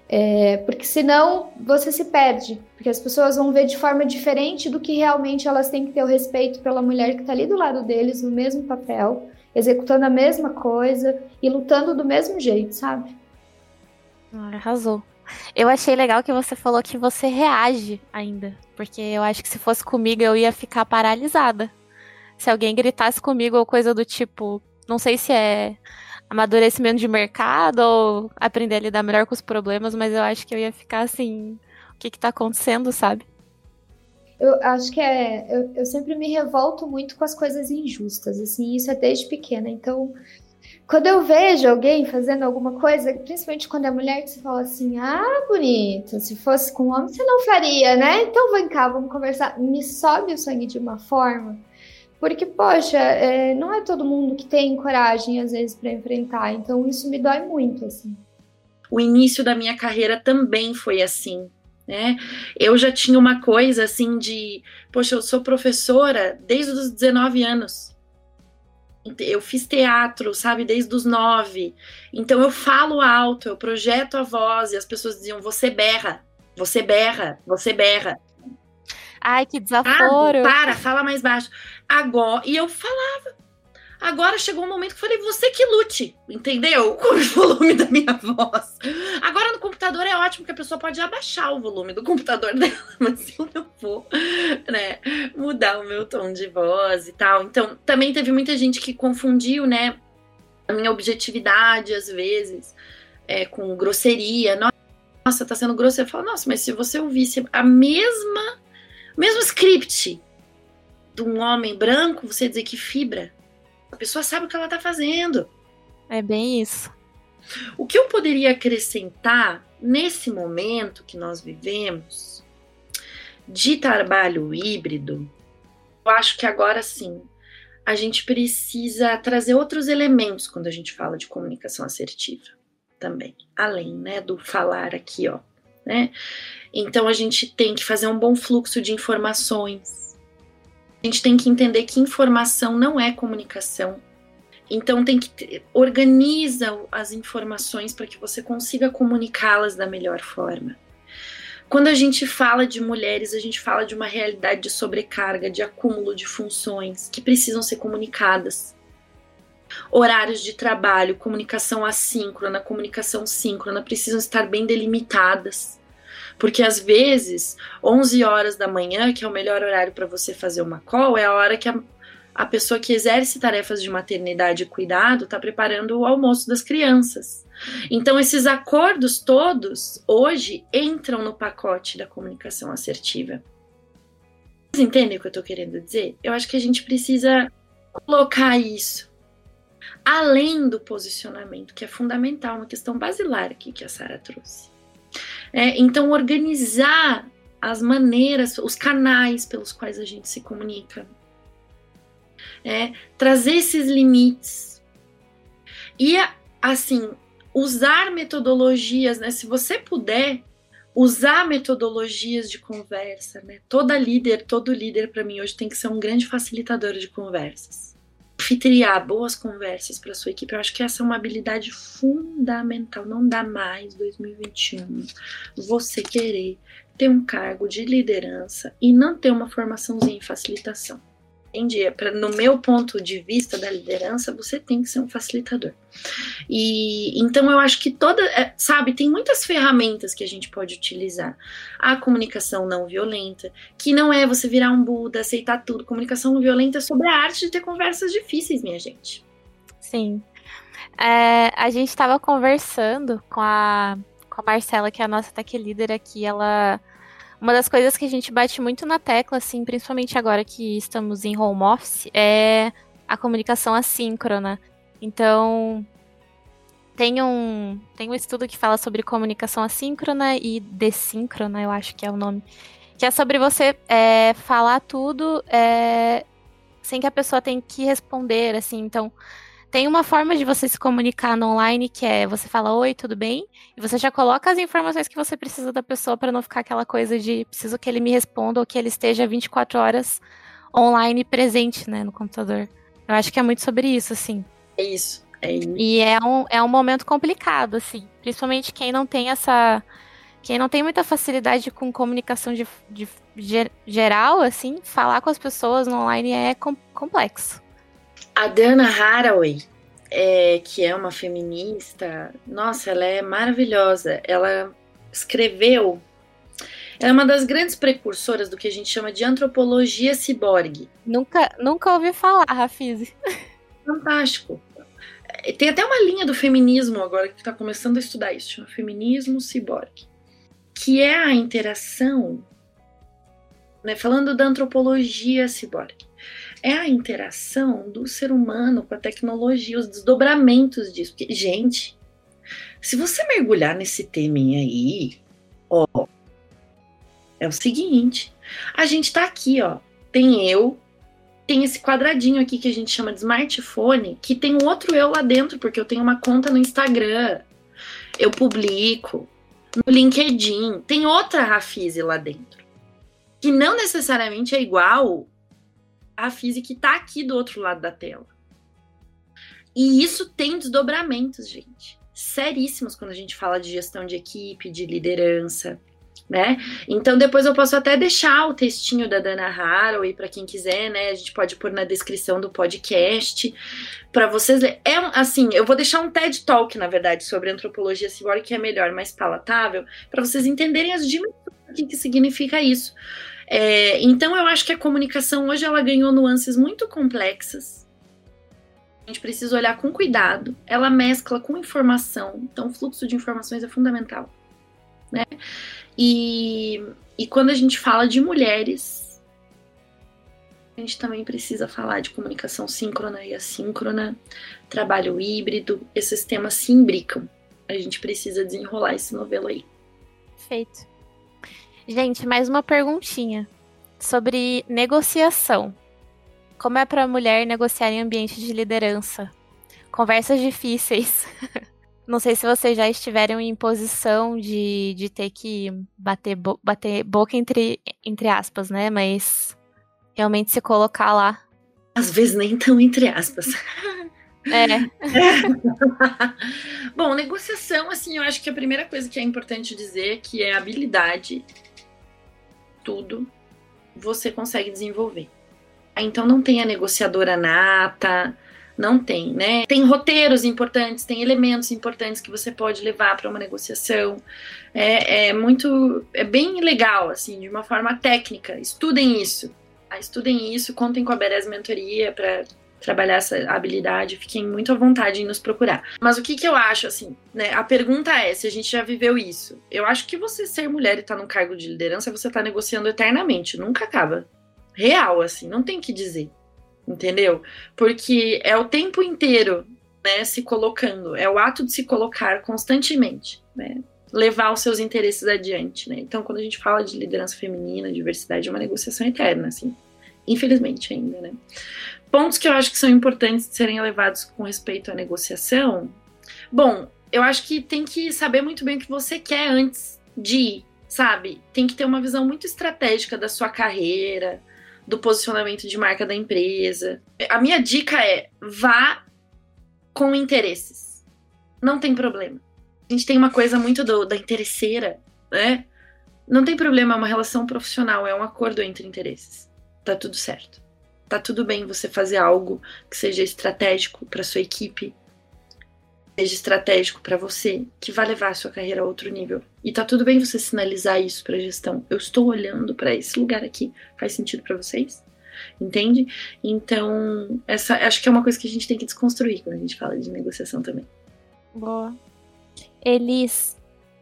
É, porque senão você se perde, porque as pessoas vão ver de forma diferente do que realmente elas têm que ter o respeito pela mulher que está ali do lado deles, no mesmo papel, executando a mesma coisa e lutando do mesmo jeito, sabe?
Arrasou. Eu achei legal que você falou que você reage ainda. Porque eu acho que se fosse comigo eu ia ficar paralisada. Se alguém gritasse comigo ou coisa do tipo, não sei se é amadurecimento de mercado ou aprender a lidar melhor com os problemas, mas eu acho que eu ia ficar assim, o que que tá acontecendo, sabe?
Eu acho que é. Eu, eu sempre me revolto muito com as coisas injustas, assim, isso é desde pequena. Então, quando eu vejo alguém fazendo alguma coisa, principalmente quando é mulher, que você fala assim: ah, bonito, se fosse com homem você não faria, né? Então vem cá, vamos conversar. Me sobe o sangue de uma forma, porque, poxa, é, não é todo mundo que tem coragem, às vezes, para enfrentar, então isso me dói muito, assim.
O início da minha carreira também foi assim. Né? Eu já tinha uma coisa assim de, poxa, eu sou professora desde os 19 anos eu fiz teatro, sabe, desde os nove. Então eu falo alto, eu projeto a voz e as pessoas diziam: você berra, você berra, você berra.
Ai, que desaforo.
Ah, para, fala mais baixo. Agora, e eu falava. Agora chegou um momento que eu falei, você que lute, entendeu? Com o volume da minha voz. Agora no computador é ótimo que a pessoa pode abaixar o volume do computador dela, mas eu não vou, né, mudar o meu tom de voz e tal. Então, também teve muita gente que confundiu, né, a minha objetividade às vezes é, com grosseria. Nossa, tá sendo grosseiro. Eu falo, nossa, mas se você ouvisse a mesma, mesmo script de um homem branco, você dizer que fibra a pessoa sabe o que ela está fazendo.
É bem isso.
O que eu poderia acrescentar nesse momento que nós vivemos de trabalho híbrido, eu acho que agora sim a gente precisa trazer outros elementos quando a gente fala de comunicação assertiva também, além, né, do falar aqui, ó, né? Então a gente tem que fazer um bom fluxo de informações, a gente tem que entender que informação não é comunicação. Então tem que organiza as informações para que você consiga comunicá-las da melhor forma. Quando a gente fala de mulheres, a gente fala de uma realidade de sobrecarga, de acúmulo de funções que precisam ser comunicadas. Horários de trabalho, comunicação assíncrona, comunicação síncrona precisam estar bem delimitadas. Porque às vezes, 11 horas da manhã, que é o melhor horário para você fazer uma call, é a hora que a, a pessoa que exerce tarefas de maternidade e cuidado está preparando o almoço das crianças. Então, esses acordos todos, hoje, entram no pacote da comunicação assertiva. Vocês entendem o que eu estou querendo dizer? Eu acho que a gente precisa colocar isso além do posicionamento, que é fundamental, uma questão basilar aqui que a Sara trouxe. É, então, organizar as maneiras, os canais pelos quais a gente se comunica. É, trazer esses limites. E, assim, usar metodologias, né? Se você puder, usar metodologias de conversa, né? Toda líder, todo líder para mim hoje tem que ser um grande facilitador de conversas anfitriar boas conversas para sua equipe. Eu acho que essa é uma habilidade fundamental. Não dá mais 2021 você querer ter um cargo de liderança e não ter uma formaçãozinha em facilitação entendi. Pra, no meu ponto de vista da liderança, você tem que ser um facilitador. E então eu acho que toda, é, sabe, tem muitas ferramentas que a gente pode utilizar. A comunicação não violenta, que não é você virar um Buda, aceitar tudo. Comunicação não violenta é sobre a arte de ter conversas difíceis, minha gente.
Sim. É, a gente estava conversando com a, com a Marcela, que é a nossa tech líder aqui, ela uma das coisas que a gente bate muito na tecla, assim, principalmente agora que estamos em home office, é a comunicação assíncrona. Então, tem um, tem um estudo que fala sobre comunicação assíncrona e dessíncrona, eu acho que é o nome. Que é sobre você é, falar tudo é, sem que a pessoa tenha que responder, assim. Então, tem uma forma de você se comunicar no online que é você fala oi, tudo bem? E você já coloca as informações que você precisa da pessoa para não ficar aquela coisa de preciso que ele me responda ou que ele esteja 24 horas online presente, né, no computador. Eu acho que é muito sobre isso, assim.
É isso. É isso.
E é um, é um momento complicado, assim. Principalmente quem não tem essa. Quem não tem muita facilidade com comunicação de, de, de geral, assim, falar com as pessoas no online é com, complexo.
A Dana Haraway, é, que é uma feminista, nossa, ela é maravilhosa. Ela escreveu. Ela é uma das grandes precursoras do que a gente chama de antropologia ciborgue.
Nunca, nunca ouvi falar, Rafizi.
Fantástico. Tem até uma linha do feminismo agora que está começando a estudar isso, chama feminismo ciborgue, que é a interação, né, falando da antropologia ciborgue, é a interação do ser humano com a tecnologia, os desdobramentos disso. Porque, gente, se você mergulhar nesse tema aí, ó, é o seguinte: a gente tá aqui, ó. Tem eu, tem esse quadradinho aqui que a gente chama de smartphone, que tem um outro eu lá dentro, porque eu tenho uma conta no Instagram, eu publico, no LinkedIn, tem outra Rafise lá dentro. Que não necessariamente é igual a física está aqui do outro lado da tela. E isso tem desdobramentos, gente. Seríssimos quando a gente fala de gestão de equipe, de liderança. né? Então depois eu posso até deixar o textinho da Dana Haraway para quem quiser, né? A gente pode pôr na descrição do podcast para vocês lerem. É assim, eu vou deixar um TED Talk, na verdade, sobre antropologia simbólica que é melhor, mais palatável, para vocês entenderem as dimensões do que significa isso. É, então eu acho que a comunicação hoje ela ganhou nuances muito complexas. A gente precisa olhar com cuidado. Ela mescla com informação, então o fluxo de informações é fundamental, né? E, e quando a gente fala de mulheres, a gente também precisa falar de comunicação síncrona e assíncrona, trabalho híbrido, esses temas se imbricam. A gente precisa desenrolar esse novelo aí.
Perfeito. Gente, mais uma perguntinha sobre negociação. Como é para a mulher negociar em ambiente de liderança? Conversas difíceis. Não sei se vocês já estiveram em posição de, de ter que bater, bo bater boca entre, entre aspas, né? Mas realmente se colocar lá.
Às vezes nem tão entre aspas.
É.
Bom, negociação, assim, eu acho que a primeira coisa que é importante dizer é que é habilidade. Tudo você consegue desenvolver. Então não tem a negociadora nata, não tem, né? Tem roteiros importantes, tem elementos importantes que você pode levar para uma negociação. É, é, muito, é bem legal, assim, de uma forma técnica. Estudem isso. Ah, estudem isso, contem com a Beres Mentoria para trabalhar essa habilidade, fiquem muito à vontade em nos procurar. Mas o que, que eu acho, assim, né? A pergunta é se a gente já viveu isso. Eu acho que você ser mulher e estar tá num cargo de liderança, você está negociando eternamente, nunca acaba. Real, assim, não tem que dizer entendeu? Porque é o tempo inteiro, né, se colocando, é o ato de se colocar constantemente, né? Levar os seus interesses adiante, né? Então, quando a gente fala de liderança feminina, diversidade, é uma negociação eterna, assim. Infelizmente ainda, né? Pontos que eu acho que são importantes de serem levados com respeito à negociação. Bom, eu acho que tem que saber muito bem o que você quer antes de ir, sabe? Tem que ter uma visão muito estratégica da sua carreira, do posicionamento de marca da empresa. A minha dica é: vá com interesses. Não tem problema. A gente tem uma coisa muito do, da interesseira, né? Não tem problema, é uma relação profissional, é um acordo entre interesses. Tá tudo certo. Tá tudo bem você fazer algo que seja estratégico para sua equipe, seja estratégico para você, que vai levar a sua carreira a outro nível. E tá tudo bem você sinalizar isso para a gestão. Eu estou olhando para esse lugar aqui. Faz sentido para vocês? Entende? Então, essa acho que é uma coisa que a gente tem que desconstruir quando a gente fala de negociação também.
Boa. Elis,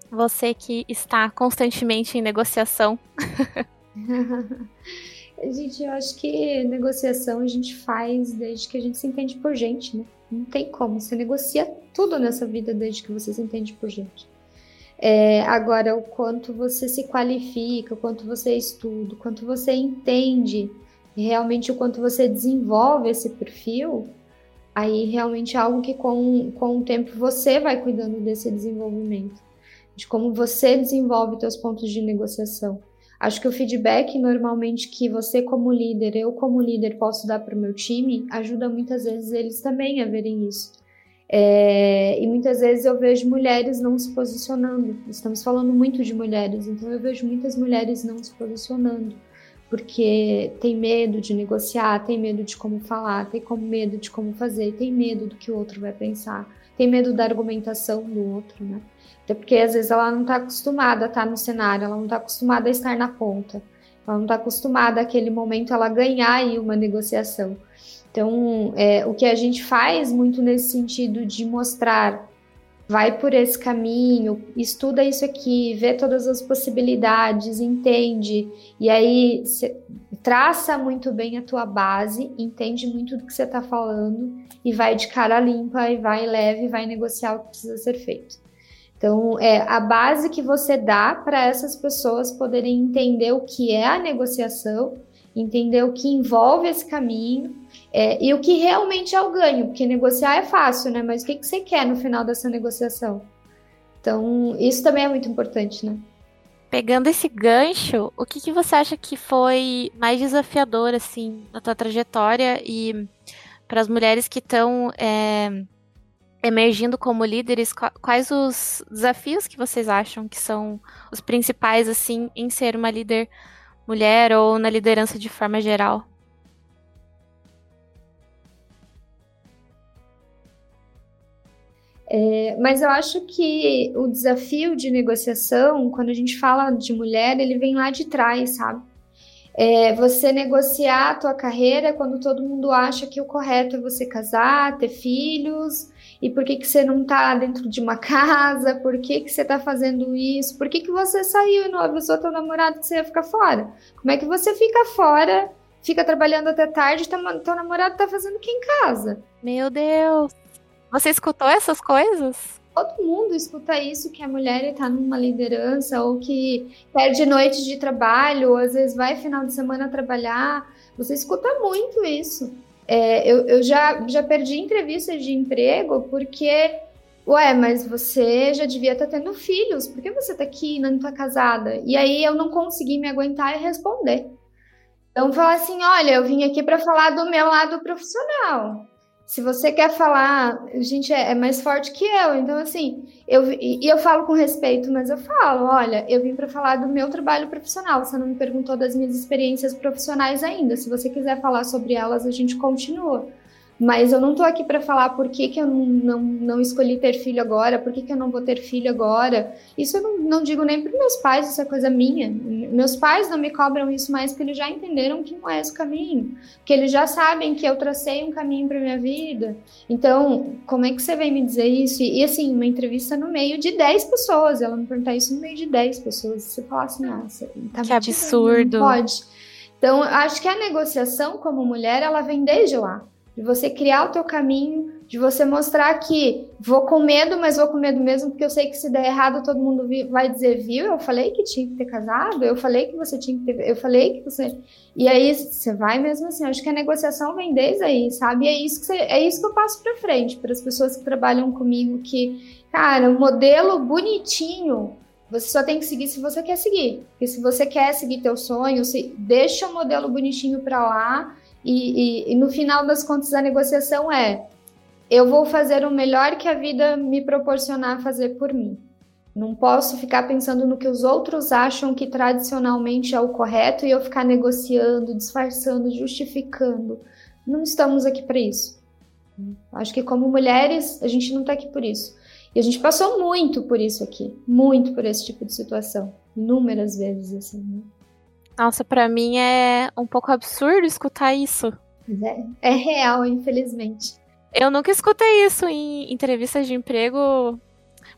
você que está constantemente em negociação.
gente, eu acho que negociação a gente faz desde que a gente se entende por gente, né? Não tem como. Você negocia tudo nessa vida desde que você se entende por gente. É, agora, o quanto você se qualifica, o quanto você estuda, o quanto você entende, realmente o quanto você desenvolve esse perfil, aí realmente é algo que com, com o tempo você vai cuidando desse desenvolvimento, de como você desenvolve seus pontos de negociação. Acho que o feedback normalmente que você como líder, eu como líder posso dar para o meu time, ajuda muitas vezes eles também a verem isso. É, e muitas vezes eu vejo mulheres não se posicionando. Estamos falando muito de mulheres, então eu vejo muitas mulheres não se posicionando, porque tem medo de negociar, tem medo de como falar, tem medo de como fazer, tem medo do que o outro vai pensar, tem medo da argumentação do outro, né? Até porque às vezes ela não está acostumada a estar no cenário, ela não está acostumada a estar na ponta, ela não está acostumada àquele momento ela ganhar aí uma negociação. Então, é, o que a gente faz muito nesse sentido de mostrar, vai por esse caminho, estuda isso aqui, vê todas as possibilidades, entende, e aí traça muito bem a tua base, entende muito do que você está falando e vai de cara limpa e vai leve, vai negociar o que precisa ser feito. Então, é a base que você dá para essas pessoas poderem entender o que é a negociação, entender o que envolve esse caminho é, e o que realmente é o ganho, porque negociar é fácil, né? Mas o que, que você quer no final dessa negociação? Então, isso também é muito importante, né?
Pegando esse gancho, o que, que você acha que foi mais desafiador, assim, na tua trajetória e para as mulheres que estão é, emergindo como líderes, quais os desafios que vocês acham que são os principais, assim, em ser uma líder mulher ou na liderança de forma geral?
É, mas eu acho que o desafio de negociação, quando a gente fala de mulher, ele vem lá de trás, sabe? É você negociar a tua carreira quando todo mundo acha que o correto é você casar, ter filhos, e por que, que você não tá dentro de uma casa, por que, que você tá fazendo isso, por que, que você saiu e não avisou teu namorado que você ia ficar fora? Como é que você fica fora, fica trabalhando até tarde e teu namorado tá fazendo o que em casa?
Meu Deus! Você escutou essas coisas?
Todo mundo escuta isso, que a mulher está numa liderança, ou que perde noites de trabalho, ou às vezes vai final de semana trabalhar. Você escuta muito isso. É, eu, eu já, já perdi entrevistas de emprego porque, ué, mas você já devia estar tá tendo filhos, por que você está aqui e não está casada? E aí eu não consegui me aguentar e responder. Então, falar assim: olha, eu vim aqui para falar do meu lado profissional. Se você quer falar, gente é, é, mais forte que eu. Então, assim, eu, e eu falo com respeito, mas eu falo: olha, eu vim para falar do meu trabalho profissional. Você não me perguntou das minhas experiências profissionais ainda. Se você quiser falar sobre elas, a gente continua. Mas eu não tô aqui para falar por que, que eu não, não, não escolhi ter filho agora, por que, que eu não vou ter filho agora. Isso eu não, não digo nem para meus pais, isso é coisa minha. Meus pais não me cobram isso mais porque eles já entenderam que não é esse o caminho. Que eles já sabem que eu tracei um caminho para minha vida. Então, como é que você vem me dizer isso? E, e assim, uma entrevista no meio de 10 pessoas. Ela me perguntar isso no meio de 10 pessoas. Você falar assim, ah, você
tá Que absurdo.
Não pode. Então, acho que a negociação como mulher, ela vem desde lá de você criar o teu caminho, de você mostrar que vou com medo, mas vou com medo mesmo, porque eu sei que se der errado todo mundo vai dizer, viu? Eu falei que tinha que ter casado, eu falei que você tinha que ter, eu falei que você. E aí você vai mesmo assim. Acho que a negociação vem desde aí, sabe? E é isso que você, é isso que eu passo para frente para as pessoas que trabalham comigo, que, cara, um modelo bonitinho. Você só tem que seguir se você quer seguir. Porque se você quer seguir teu sonho, se deixa o modelo bonitinho para lá e, e, e no final das contas, a negociação é: eu vou fazer o melhor que a vida me proporcionar fazer por mim. Não posso ficar pensando no que os outros acham que tradicionalmente é o correto e eu ficar negociando, disfarçando, justificando. Não estamos aqui para isso. Acho que como mulheres, a gente não está aqui por isso. E a gente passou muito por isso aqui, muito por esse tipo de situação, inúmeras vezes assim. Né?
Nossa, para mim é um pouco absurdo escutar isso.
É, é real, infelizmente.
Eu nunca escutei isso em entrevistas de emprego.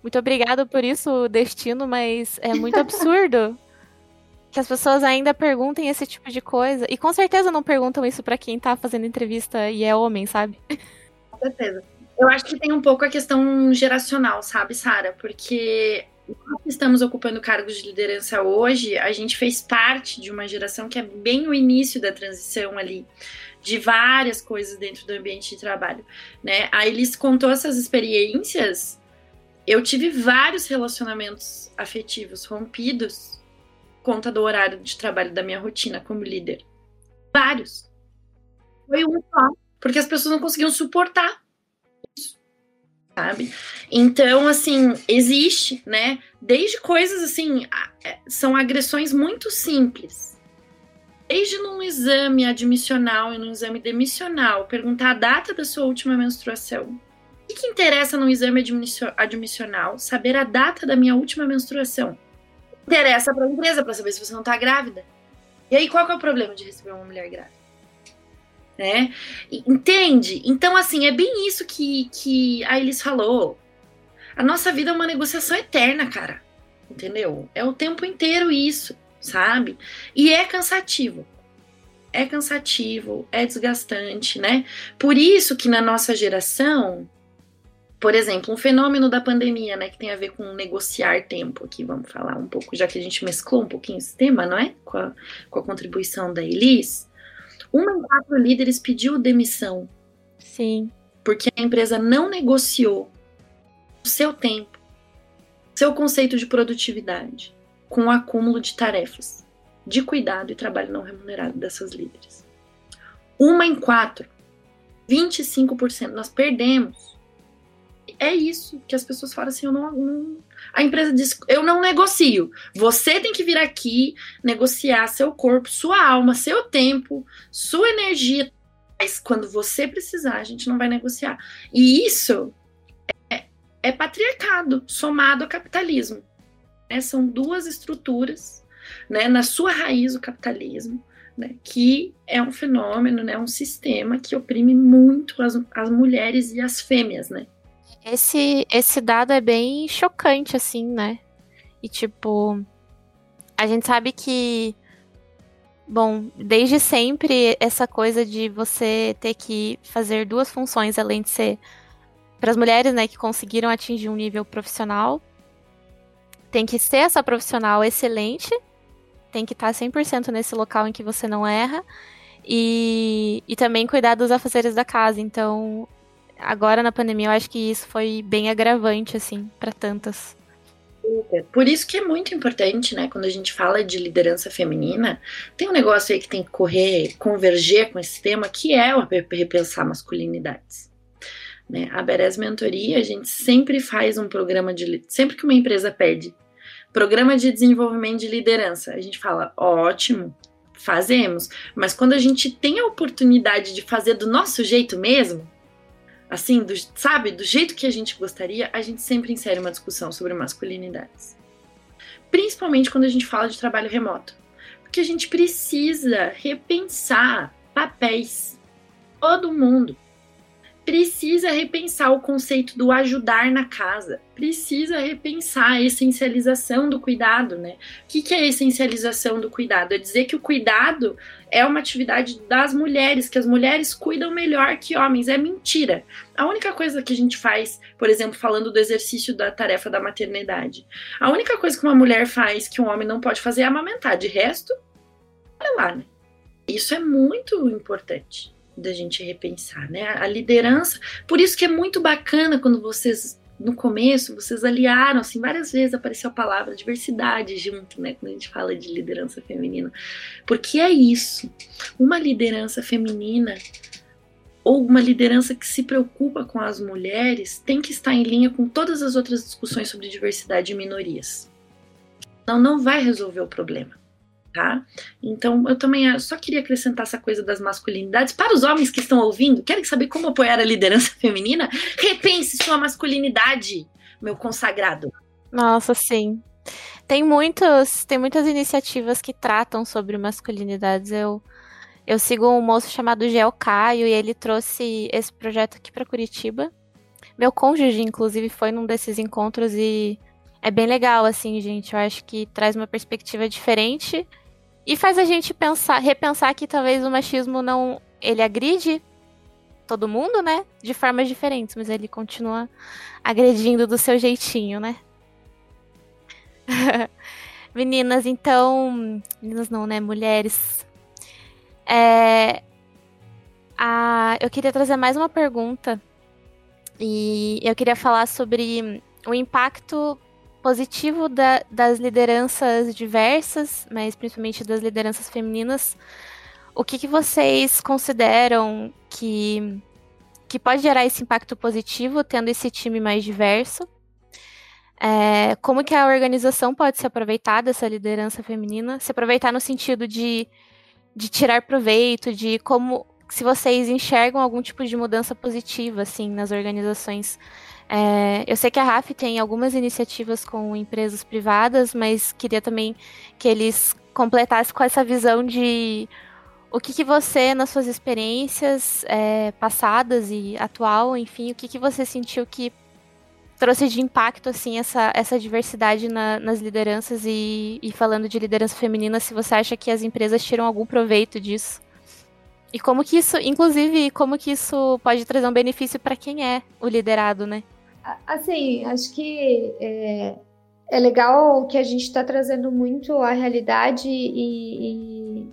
Muito obrigada por isso, destino, mas é muito absurdo que as pessoas ainda perguntem esse tipo de coisa. E com certeza não perguntam isso para quem tá fazendo entrevista e é homem, sabe?
Com certeza. Eu acho que tem um pouco a questão geracional, sabe, Sara? Porque estamos ocupando cargos de liderança hoje, a gente fez parte de uma geração que é bem o início da transição ali, de várias coisas dentro do ambiente de trabalho, né? A Elis contou essas experiências. Eu tive vários relacionamentos afetivos rompidos conta do horário de trabalho da minha rotina como líder. Vários. Foi um só, porque as pessoas não conseguiam suportar sabe? Então, assim, existe, né? Desde coisas assim, é, são agressões muito simples. Desde num exame admissional e num exame demissional, perguntar a data da sua última menstruação. O que, interessa no exame admissional? Saber a data da minha última menstruação. Interessa para a empresa para saber se você não está grávida. E aí, qual é o problema de receber uma mulher grávida? Né? Entende? Então, assim, é bem isso que, que a Elis falou. A nossa vida é uma negociação eterna, cara. Entendeu? É o tempo inteiro isso, sabe? E é cansativo. É cansativo, é desgastante, né? Por isso que na nossa geração, por exemplo, um fenômeno da pandemia, né, que tem a ver com negociar tempo aqui, vamos falar um pouco, já que a gente mesclou um pouquinho esse tema, não é? Com a, com a contribuição da Elis. Uma em quatro líderes pediu demissão.
Sim.
Porque a empresa não negociou o seu tempo, seu conceito de produtividade, com o acúmulo de tarefas, de cuidado e trabalho não remunerado dessas líderes. Uma em quatro, 25%, nós perdemos. é isso que as pessoas falam assim, eu não, não a empresa diz: eu não negocio. Você tem que vir aqui negociar seu corpo, sua alma, seu tempo, sua energia. Mas quando você precisar, a gente não vai negociar. E isso é, é patriarcado somado ao capitalismo. Né? São duas estruturas, né? na sua raiz, o capitalismo. Né, que é um fenômeno, né, um sistema que oprime muito as, as mulheres e as fêmeas, né?
Esse, esse dado é bem chocante, assim, né? E tipo, a gente sabe que, bom, desde sempre essa coisa de você ter que fazer duas funções, além de ser para as mulheres, né, que conseguiram atingir um nível profissional, tem que ser essa profissional excelente, tem que estar 100% nesse local em que você não erra, e, e também cuidar dos afazeres da casa. Então, agora na pandemia eu acho que isso foi bem agravante, assim, para tantas.
Por isso que é muito importante, né, quando a gente fala de liderança feminina, tem um negócio aí que tem que correr, converger com esse tema, que é o repensar masculinidades. Né? A Beres Mentoria, a gente sempre faz um programa de. Sempre que uma empresa pede programa de desenvolvimento de liderança, a gente fala, ótimo, fazemos, mas quando a gente tem a oportunidade de fazer do nosso jeito mesmo, assim, do, sabe, do jeito que a gente gostaria, a gente sempre insere uma discussão sobre masculinidades. Principalmente quando a gente fala de trabalho remoto. Porque a gente precisa repensar papéis. Todo mundo precisa repensar o conceito do ajudar na casa, precisa repensar a essencialização do cuidado, né? O que, que é a essencialização do cuidado? É dizer que o cuidado é uma atividade das mulheres, que as mulheres cuidam melhor que homens. É mentira. A única coisa que a gente faz, por exemplo, falando do exercício da tarefa da maternidade, a única coisa que uma mulher faz que um homem não pode fazer é amamentar. De resto, olha lá, né? Isso é muito importante da gente repensar, né? A liderança, por isso que é muito bacana quando vocês no começo vocês aliaram assim várias vezes apareceu a palavra diversidade junto, né, quando a gente fala de liderança feminina. Porque é isso. Uma liderança feminina ou uma liderança que se preocupa com as mulheres tem que estar em linha com todas as outras discussões sobre diversidade e minorias. Não, não vai resolver o problema tá? Então, eu também só queria acrescentar essa coisa das masculinidades. Para os homens que estão ouvindo, querem saber como apoiar a liderança feminina? Repense sua masculinidade, meu consagrado.
Nossa, sim. Tem muitos, tem muitas iniciativas que tratam sobre masculinidades. Eu eu sigo um moço chamado Gel Caio e ele trouxe esse projeto aqui para Curitiba. Meu cônjuge, inclusive, foi num desses encontros e é bem legal, assim, gente. Eu acho que traz uma perspectiva diferente e faz a gente pensar, repensar que talvez o machismo não. Ele agride todo mundo, né? De formas diferentes, mas ele continua agredindo do seu jeitinho, né? Meninas, então. Meninas não, né? Mulheres. É, a, eu queria trazer mais uma pergunta. E eu queria falar sobre o impacto positivo da, das lideranças diversas, mas principalmente das lideranças femininas, o que, que vocês consideram que, que pode gerar esse impacto positivo tendo esse time mais diverso? É, como que a organização pode se aproveitar dessa liderança feminina? Se aproveitar no sentido de, de tirar proveito, de como se vocês enxergam algum tipo de mudança positiva assim nas organizações é, eu sei que a RAF tem algumas iniciativas com empresas privadas, mas queria também que eles completassem com essa visão de o que, que você, nas suas experiências é, passadas e atual, enfim, o que, que você sentiu que trouxe de impacto, assim, essa, essa diversidade na, nas lideranças e, e falando de liderança feminina, se você acha que as empresas tiram algum proveito disso. E como que isso, inclusive, como que isso pode trazer um benefício para quem é o liderado, né?
Assim, acho que é, é legal que a gente está trazendo muito a realidade e, e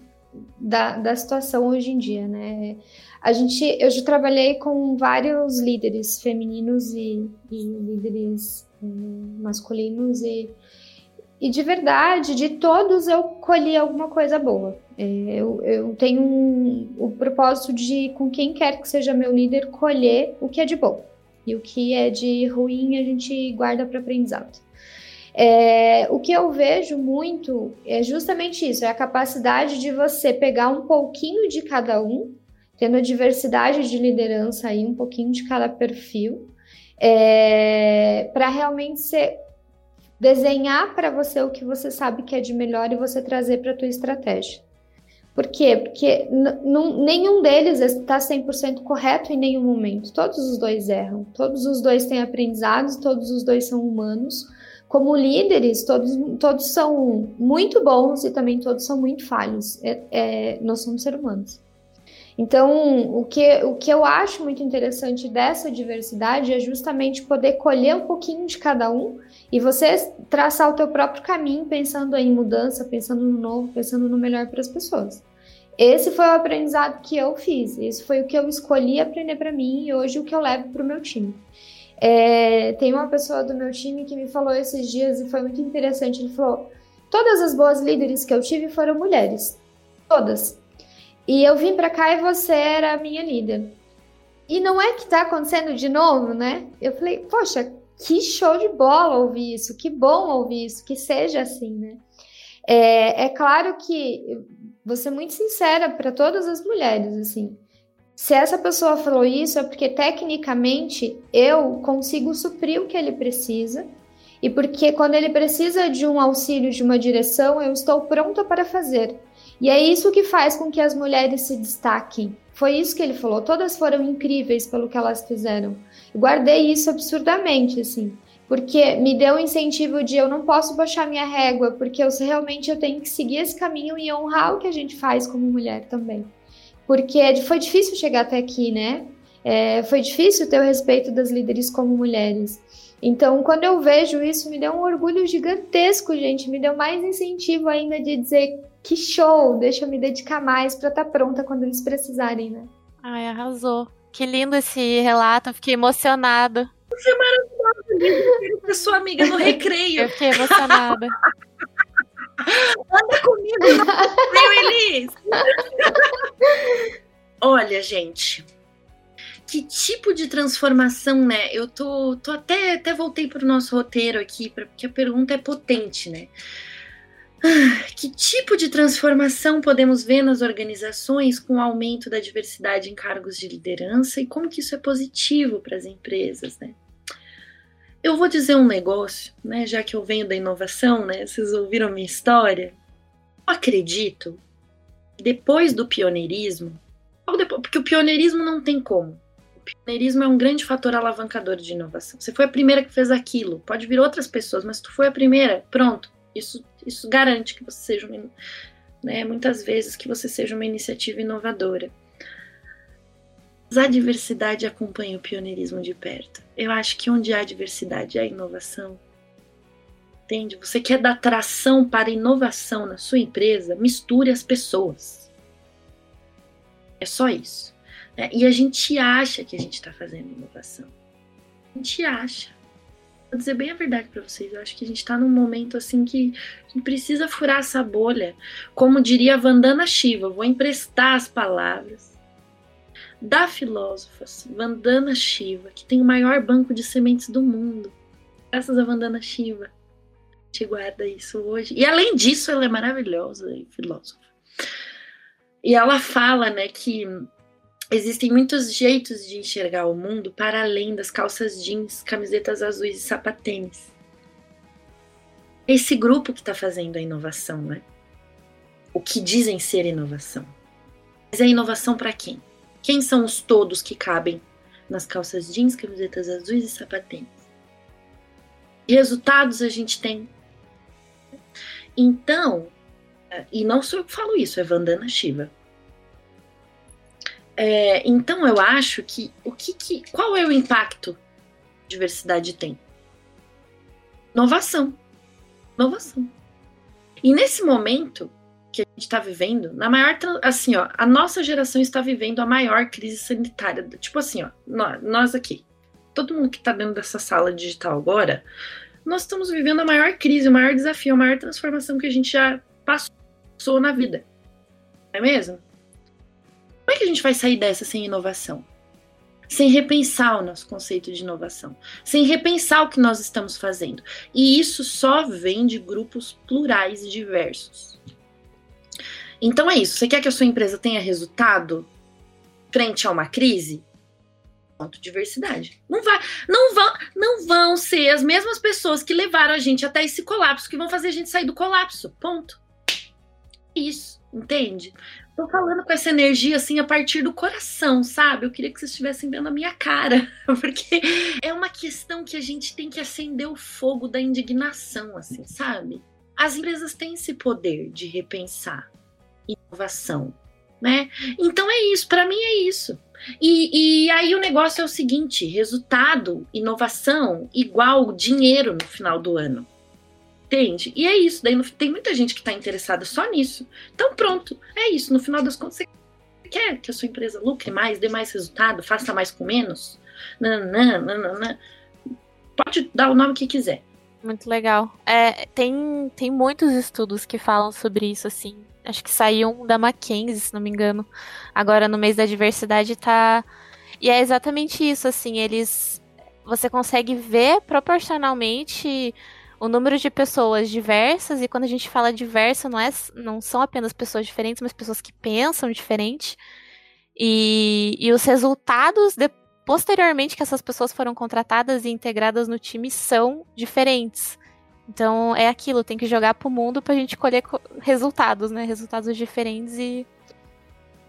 da, da situação hoje em dia, né? A gente, eu já trabalhei com vários líderes femininos e, e líderes é, masculinos e, e de verdade, de todos eu colhi alguma coisa boa. É, eu, eu tenho um, o propósito de, com quem quer que seja meu líder, colher o que é de bom. E o que é de ruim a gente guarda para aprendizado. É, o que eu vejo muito é justamente isso: é a capacidade de você pegar um pouquinho de cada um, tendo a diversidade de liderança aí, um pouquinho de cada perfil, é, para realmente ser, desenhar para você o que você sabe que é de melhor e você trazer para a tua estratégia. Por quê? Porque nenhum deles está 100% correto em nenhum momento. Todos os dois erram. Todos os dois têm aprendizados, todos os dois são humanos. Como líderes, todos, todos são muito bons e também todos são muito falhos. É, é, nós somos seres humanos. Então, o que, o que eu acho muito interessante dessa diversidade é justamente poder colher um pouquinho de cada um e você traçar o teu próprio caminho pensando em mudança, pensando no novo, pensando no melhor para as pessoas. Esse foi o aprendizado que eu fiz, esse foi o que eu escolhi aprender para mim e hoje o que eu levo para o meu time. É, tem uma pessoa do meu time que me falou esses dias e foi muito interessante. Ele falou: todas as boas líderes que eu tive foram mulheres, todas. E eu vim para cá e você era a minha líder. E não é que tá acontecendo de novo, né? Eu falei, poxa, que show de bola ouvir isso, que bom ouvir isso, que seja assim, né? É, é claro que vou ser muito sincera para todas as mulheres, assim. Se essa pessoa falou isso, é porque tecnicamente eu consigo suprir o que ele precisa. E porque quando ele precisa de um auxílio, de uma direção, eu estou pronta para fazer. E é isso que faz com que as mulheres se destaquem. Foi isso que ele falou. Todas foram incríveis pelo que elas fizeram. Eu guardei isso absurdamente, assim, porque me deu um incentivo de eu não posso baixar minha régua, porque eu realmente eu tenho que seguir esse caminho e honrar o que a gente faz como mulher também. Porque é foi difícil chegar até aqui, né? É, foi difícil ter o respeito das líderes como mulheres. Então, quando eu vejo isso, me deu um orgulho gigantesco, gente. Me deu mais incentivo ainda de dizer que show, deixa eu me dedicar mais para estar tá pronta quando eles precisarem, né?
Ai, arrasou. Que lindo esse relato, fiquei emocionada.
Você é maravilhosa, eu sua amiga no recreio.
Eu fiquei emocionada.
Anda comigo no Elis. Olha, gente, que tipo de transformação, né? Eu tô, tô até, até voltei para o nosso roteiro aqui, porque a pergunta é potente, né? Que tipo de transformação podemos ver nas organizações com o aumento da diversidade em cargos de liderança e como que isso é positivo para as empresas, né? Eu vou dizer um negócio, né, já que eu venho da inovação, né, vocês ouviram minha história. Eu acredito, depois do pioneirismo, porque o pioneirismo não tem como. O pioneirismo é um grande fator alavancador de inovação. Você foi a primeira que fez aquilo, pode vir outras pessoas, mas tu foi a primeira, pronto, isso, isso garante que você seja, uma, né, muitas vezes, que você seja uma iniciativa inovadora. Mas a diversidade acompanha o pioneirismo de perto. Eu acho que onde há diversidade há inovação. Entende? Você quer dar tração para inovação na sua empresa? Misture as pessoas. É só isso. Né? E a gente acha que a gente está fazendo inovação. A gente acha. Vou dizer bem a verdade para vocês. Eu acho que a gente tá num momento assim que, que precisa furar essa bolha. Como diria Vandana Shiva, vou emprestar as palavras da filósofa Vandana Shiva, que tem o maior banco de sementes do mundo. Graças a Vandana Shiva. A gente guarda isso hoje. E além disso, ela é maravilhosa e filósofa. E ela fala, né, que existem muitos jeitos de enxergar o mundo para além das calças jeans, camisetas azuis e sapatênis. Esse grupo que está fazendo a inovação, né? O que dizem ser inovação. Mas é inovação para quem? Quem são os todos que cabem nas calças jeans, camisetas azuis e sapatênis? Resultados a gente tem? Então, e não sou eu que falo isso, é Vandana Shiva. É, então eu acho que o que, que, qual é o impacto diversidade tem? Inovação. Inovação. E nesse momento que a gente está vivendo, na maior assim, ó, a nossa geração está vivendo a maior crise sanitária. Tipo assim, ó, nós aqui, todo mundo que está dentro dessa sala digital agora, nós estamos vivendo a maior crise, o maior desafio, a maior transformação que a gente já passou na vida. Não é mesmo? Como é que a gente vai sair dessa sem inovação? sem repensar o nosso conceito de inovação, sem repensar o que nós estamos fazendo. E isso só vem de grupos plurais e diversos. Então é isso. Você quer que a sua empresa tenha resultado frente a uma crise? Ponto diversidade. Não vai, não vão, não vão ser as mesmas pessoas que levaram a gente até esse colapso que vão fazer a gente sair do colapso. Ponto. Isso, entende? Tô falando com essa energia assim a partir do coração, sabe? Eu queria que vocês estivessem vendo a minha cara, porque é uma questão que a gente tem que acender o fogo da indignação, assim, sabe? As empresas têm esse poder de repensar inovação, né? Então é isso, para mim é isso. E, e aí o negócio é o seguinte: resultado, inovação igual dinheiro no final do ano. Entende? E é isso. Daí tem muita gente que está interessada só nisso. Então, pronto. É isso. No final das contas, você quer que a sua empresa lucre mais, dê mais resultado, faça mais com menos? Nananã, nananã. Pode dar o nome que quiser.
Muito legal. É, tem, tem muitos estudos que falam sobre isso, assim. Acho que saiu um da Mackenzie, se não me engano. Agora, no mês da diversidade, tá. E é exatamente isso, assim. Eles. Você consegue ver proporcionalmente o número de pessoas diversas, e quando a gente fala diversa, não, é, não são apenas pessoas diferentes, mas pessoas que pensam diferente. E, e os resultados, de, posteriormente que essas pessoas foram contratadas e integradas no time, são diferentes. Então é aquilo, tem que jogar pro mundo pra gente colher resultados, né? Resultados diferentes e.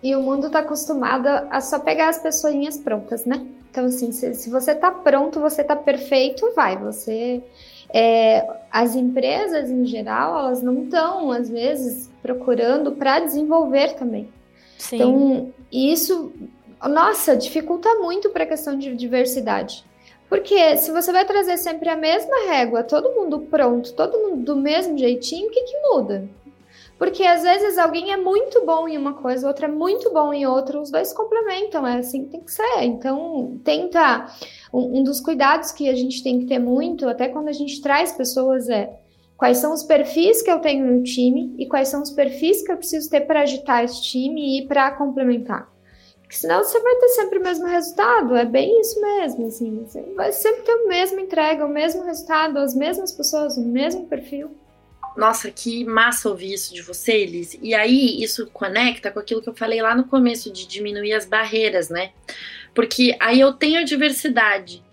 E o mundo tá acostumado a só pegar as pessoinhas prontas, né? Então, assim, se, se você tá pronto, você tá perfeito, vai. Você é, as empresas em geral, elas não estão, às vezes, procurando para desenvolver também. Sim. Então, isso, nossa, dificulta muito para a questão de diversidade. Porque se você vai trazer sempre a mesma régua, todo mundo pronto, todo mundo do mesmo jeitinho, o que, que muda? Porque às vezes alguém é muito bom em uma coisa, outro é muito bom em outra, os dois complementam, é assim que tem que ser. Então, tenta. Um, um dos cuidados que a gente tem que ter muito, até quando a gente traz pessoas, é quais são os perfis que eu tenho no time e quais são os perfis que eu preciso ter para agitar esse time e para complementar. Porque senão você vai ter sempre o mesmo resultado, é bem isso mesmo, assim, você vai sempre ter o mesmo entrega, o mesmo resultado, as mesmas pessoas, o mesmo perfil.
Nossa, que massa ouvir isso de você, Elis. E aí, isso conecta com aquilo que eu falei lá no começo, de diminuir as barreiras, né? Porque aí eu tenho a diversidade,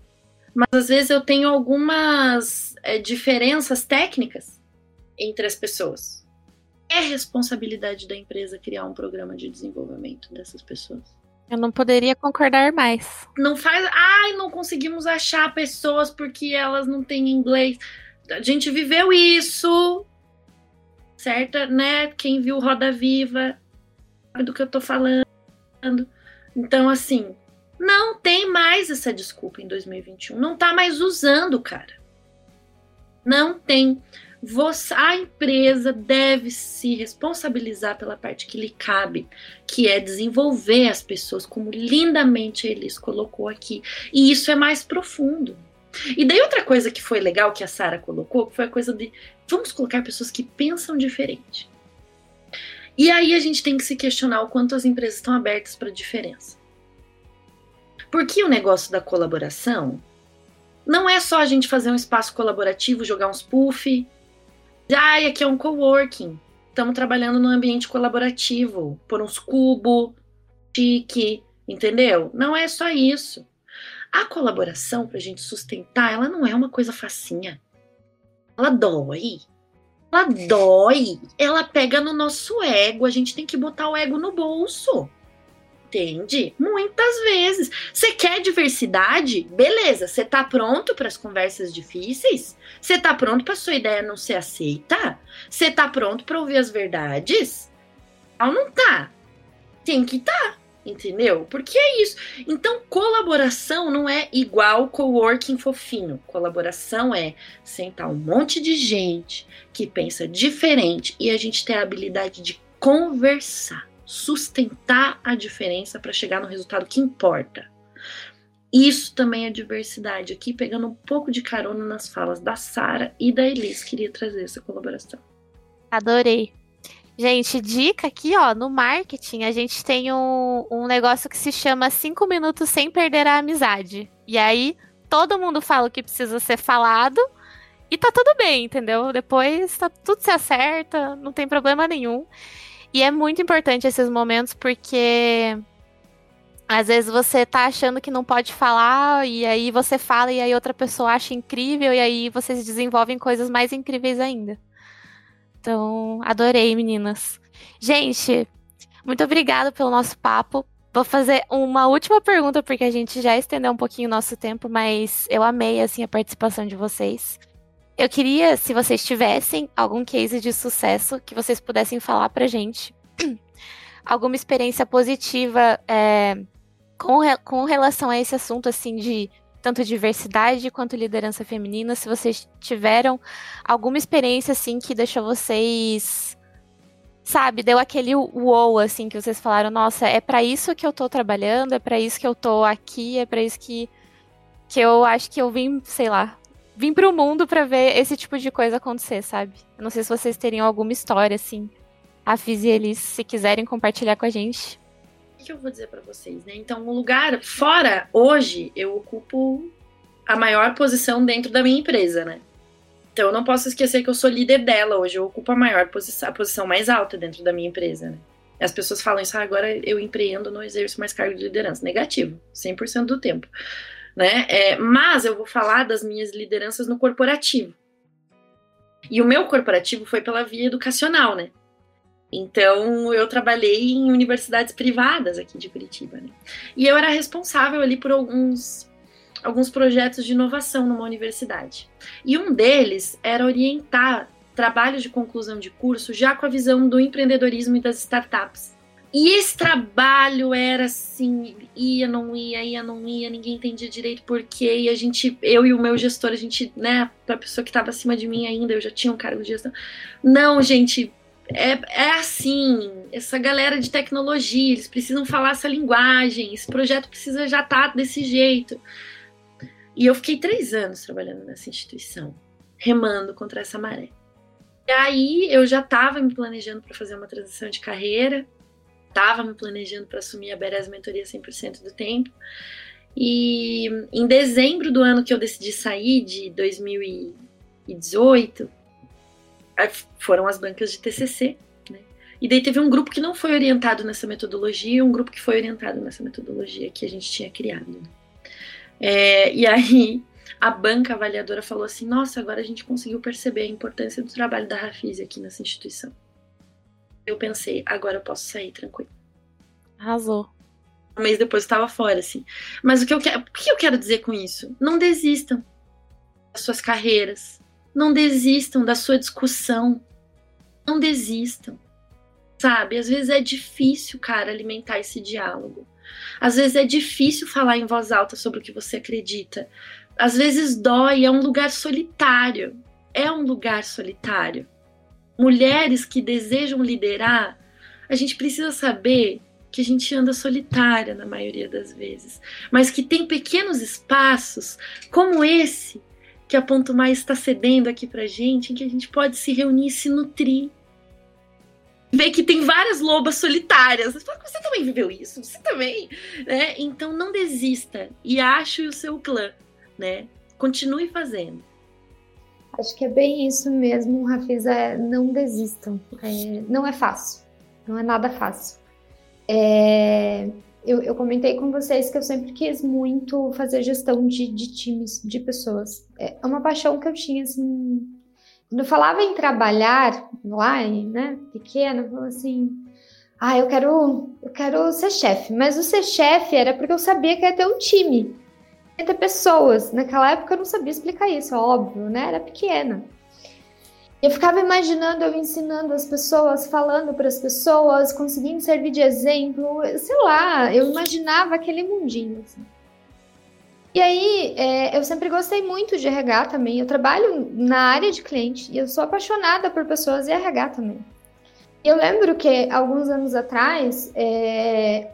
mas às vezes eu tenho algumas é, diferenças técnicas entre as pessoas. É responsabilidade da empresa criar um programa de desenvolvimento dessas pessoas.
Eu não poderia concordar mais.
Não faz. Ai, não conseguimos achar pessoas porque elas não têm inglês. A gente viveu isso certa, né? Quem viu Roda Viva sabe do que eu tô falando. Então, assim, não tem mais essa desculpa em 2021. Não tá mais usando, cara. Não tem. Você, a empresa deve se responsabilizar pela parte que lhe cabe, que é desenvolver as pessoas, como lindamente Elis colocou aqui. E isso é mais profundo. E daí outra coisa que foi legal que a Sara colocou, foi a coisa de vamos colocar pessoas que pensam diferente. E aí a gente tem que se questionar o quanto as empresas estão abertas para diferença. Porque o negócio da colaboração não é só a gente fazer um espaço colaborativo, jogar uns puff. Ai, aqui é um coworking. Estamos trabalhando no ambiente colaborativo, por uns cubos, chique, entendeu? Não é só isso. A colaboração, para a gente sustentar, ela não é uma coisa facinha. Ela dói. Ela dói. Ela pega no nosso ego. A gente tem que botar o ego no bolso. Entende? Muitas vezes. Você quer diversidade? Beleza. Você tá pronto para as conversas difíceis? Você tá pronto para sua ideia não ser aceita? Você tá pronto para ouvir as verdades? Ou não tá? Tem que estar. Tá. Entendeu? Porque é isso. Então, colaboração não é igual coworking fofinho. Colaboração é sentar um monte de gente que pensa diferente e a gente ter a habilidade de conversar, sustentar a diferença para chegar no resultado que importa. Isso também é diversidade. Aqui, pegando um pouco de carona nas falas da Sara e da Elis, queria trazer essa colaboração.
Adorei. Gente, dica aqui, ó, no marketing, a gente tem um, um negócio que se chama 5 minutos sem perder a amizade. E aí, todo mundo fala o que precisa ser falado e tá tudo bem, entendeu? Depois tá, tudo se acerta, não tem problema nenhum. E é muito importante esses momentos porque às vezes você tá achando que não pode falar, e aí você fala, e aí outra pessoa acha incrível, e aí vocês desenvolvem coisas mais incríveis ainda. Então, adorei, meninas. Gente, muito obrigada pelo nosso papo. Vou fazer uma última pergunta, porque a gente já estendeu um pouquinho o nosso tempo, mas eu amei, assim, a participação de vocês. Eu queria, se vocês tivessem algum case de sucesso que vocês pudessem falar pra gente. Alguma experiência positiva é, com, com relação a esse assunto, assim, de tanto diversidade quanto liderança feminina, se vocês tiveram alguma experiência assim que deixou vocês sabe, deu aquele wow assim que vocês falaram, nossa, é para isso que eu tô trabalhando, é para isso que eu tô aqui, é para isso que que eu acho que eu vim, sei lá, vim pro mundo para ver esse tipo de coisa acontecer, sabe? Não sei se vocês teriam alguma história assim. A Fiz e eles, se quiserem compartilhar com a gente
que eu vou dizer para vocês, né? Então, o lugar fora, hoje, eu ocupo a maior posição dentro da minha empresa, né? Então, eu não posso esquecer que eu sou líder dela hoje, eu ocupo a maior posição, a posição mais alta dentro da minha empresa, né? As pessoas falam isso, ah, agora eu empreendo, não exerço mais cargo de liderança. Negativo, 100% do tempo. Né? É, mas eu vou falar das minhas lideranças no corporativo. E o meu corporativo foi pela via educacional, né? Então, eu trabalhei em universidades privadas aqui de Curitiba, né? E eu era responsável ali por alguns, alguns projetos de inovação numa universidade. E um deles era orientar trabalhos de conclusão de curso já com a visão do empreendedorismo e das startups. E esse trabalho era assim, ia, não ia, ia, não ia, ninguém entendia direito por quê. E a gente, eu e o meu gestor, a gente, né, pra pessoa que estava acima de mim ainda, eu já tinha um cargo de gestão. Não, gente, é, é assim, essa galera de tecnologia, eles precisam falar essa linguagem, esse projeto precisa já estar tá desse jeito. E eu fiquei três anos trabalhando nessa instituição, remando contra essa maré. E aí eu já estava me planejando para fazer uma transição de carreira, estava me planejando para assumir a Beres Mentoria 100% do tempo. E em dezembro do ano que eu decidi sair, de 2018, foram as bancas de TCC, né? E daí teve um grupo que não foi orientado nessa metodologia e um grupo que foi orientado nessa metodologia que a gente tinha criado. É, e aí a banca avaliadora falou assim: nossa, agora a gente conseguiu perceber a importância do trabalho da Rafis aqui nessa instituição. Eu pensei, agora eu posso sair tranquilo.
Arrasou.
Um mês depois eu estava fora, assim. Mas o que, eu quero, o que eu quero dizer com isso? Não desistam das suas carreiras, não desistam da sua discussão. Não desistam. Sabe? Às vezes é difícil, cara, alimentar esse diálogo. Às vezes é difícil falar em voz alta sobre o que você acredita. Às vezes dói, é um lugar solitário. É um lugar solitário. Mulheres que desejam liderar, a gente precisa saber que a gente anda solitária na maioria das vezes, mas que tem pequenos espaços como esse que a Ponto Mais está cedendo aqui pra gente, em que a gente pode se reunir e se nutrir. Ver que tem várias lobas solitárias. Você também viveu isso? Você também? Né? Então não desista e ache o seu clã, né? Continue fazendo.
Acho que é bem isso mesmo, Rafisa. É, não desistam. É, não é fácil. Não é nada fácil. É, eu, eu, comentei com vocês que eu sempre quis muito fazer gestão de, de times, de pessoas. É uma paixão que eu tinha, assim. Quando eu falava em trabalhar lá, né, pequena, eu falava assim. Ah, eu quero, eu quero ser chefe. Mas o ser chefe era porque eu sabia que ia ter um time. Ia ter pessoas. Naquela época eu não sabia explicar isso, óbvio, né? Era pequena. Eu ficava imaginando eu ensinando as pessoas, falando para as pessoas, conseguindo servir de exemplo, sei lá, eu imaginava aquele mundinho. Assim. E aí, é, eu sempre gostei muito de RH também. Eu trabalho na área de cliente e eu sou apaixonada por pessoas e RH também. Eu lembro que alguns anos atrás, é,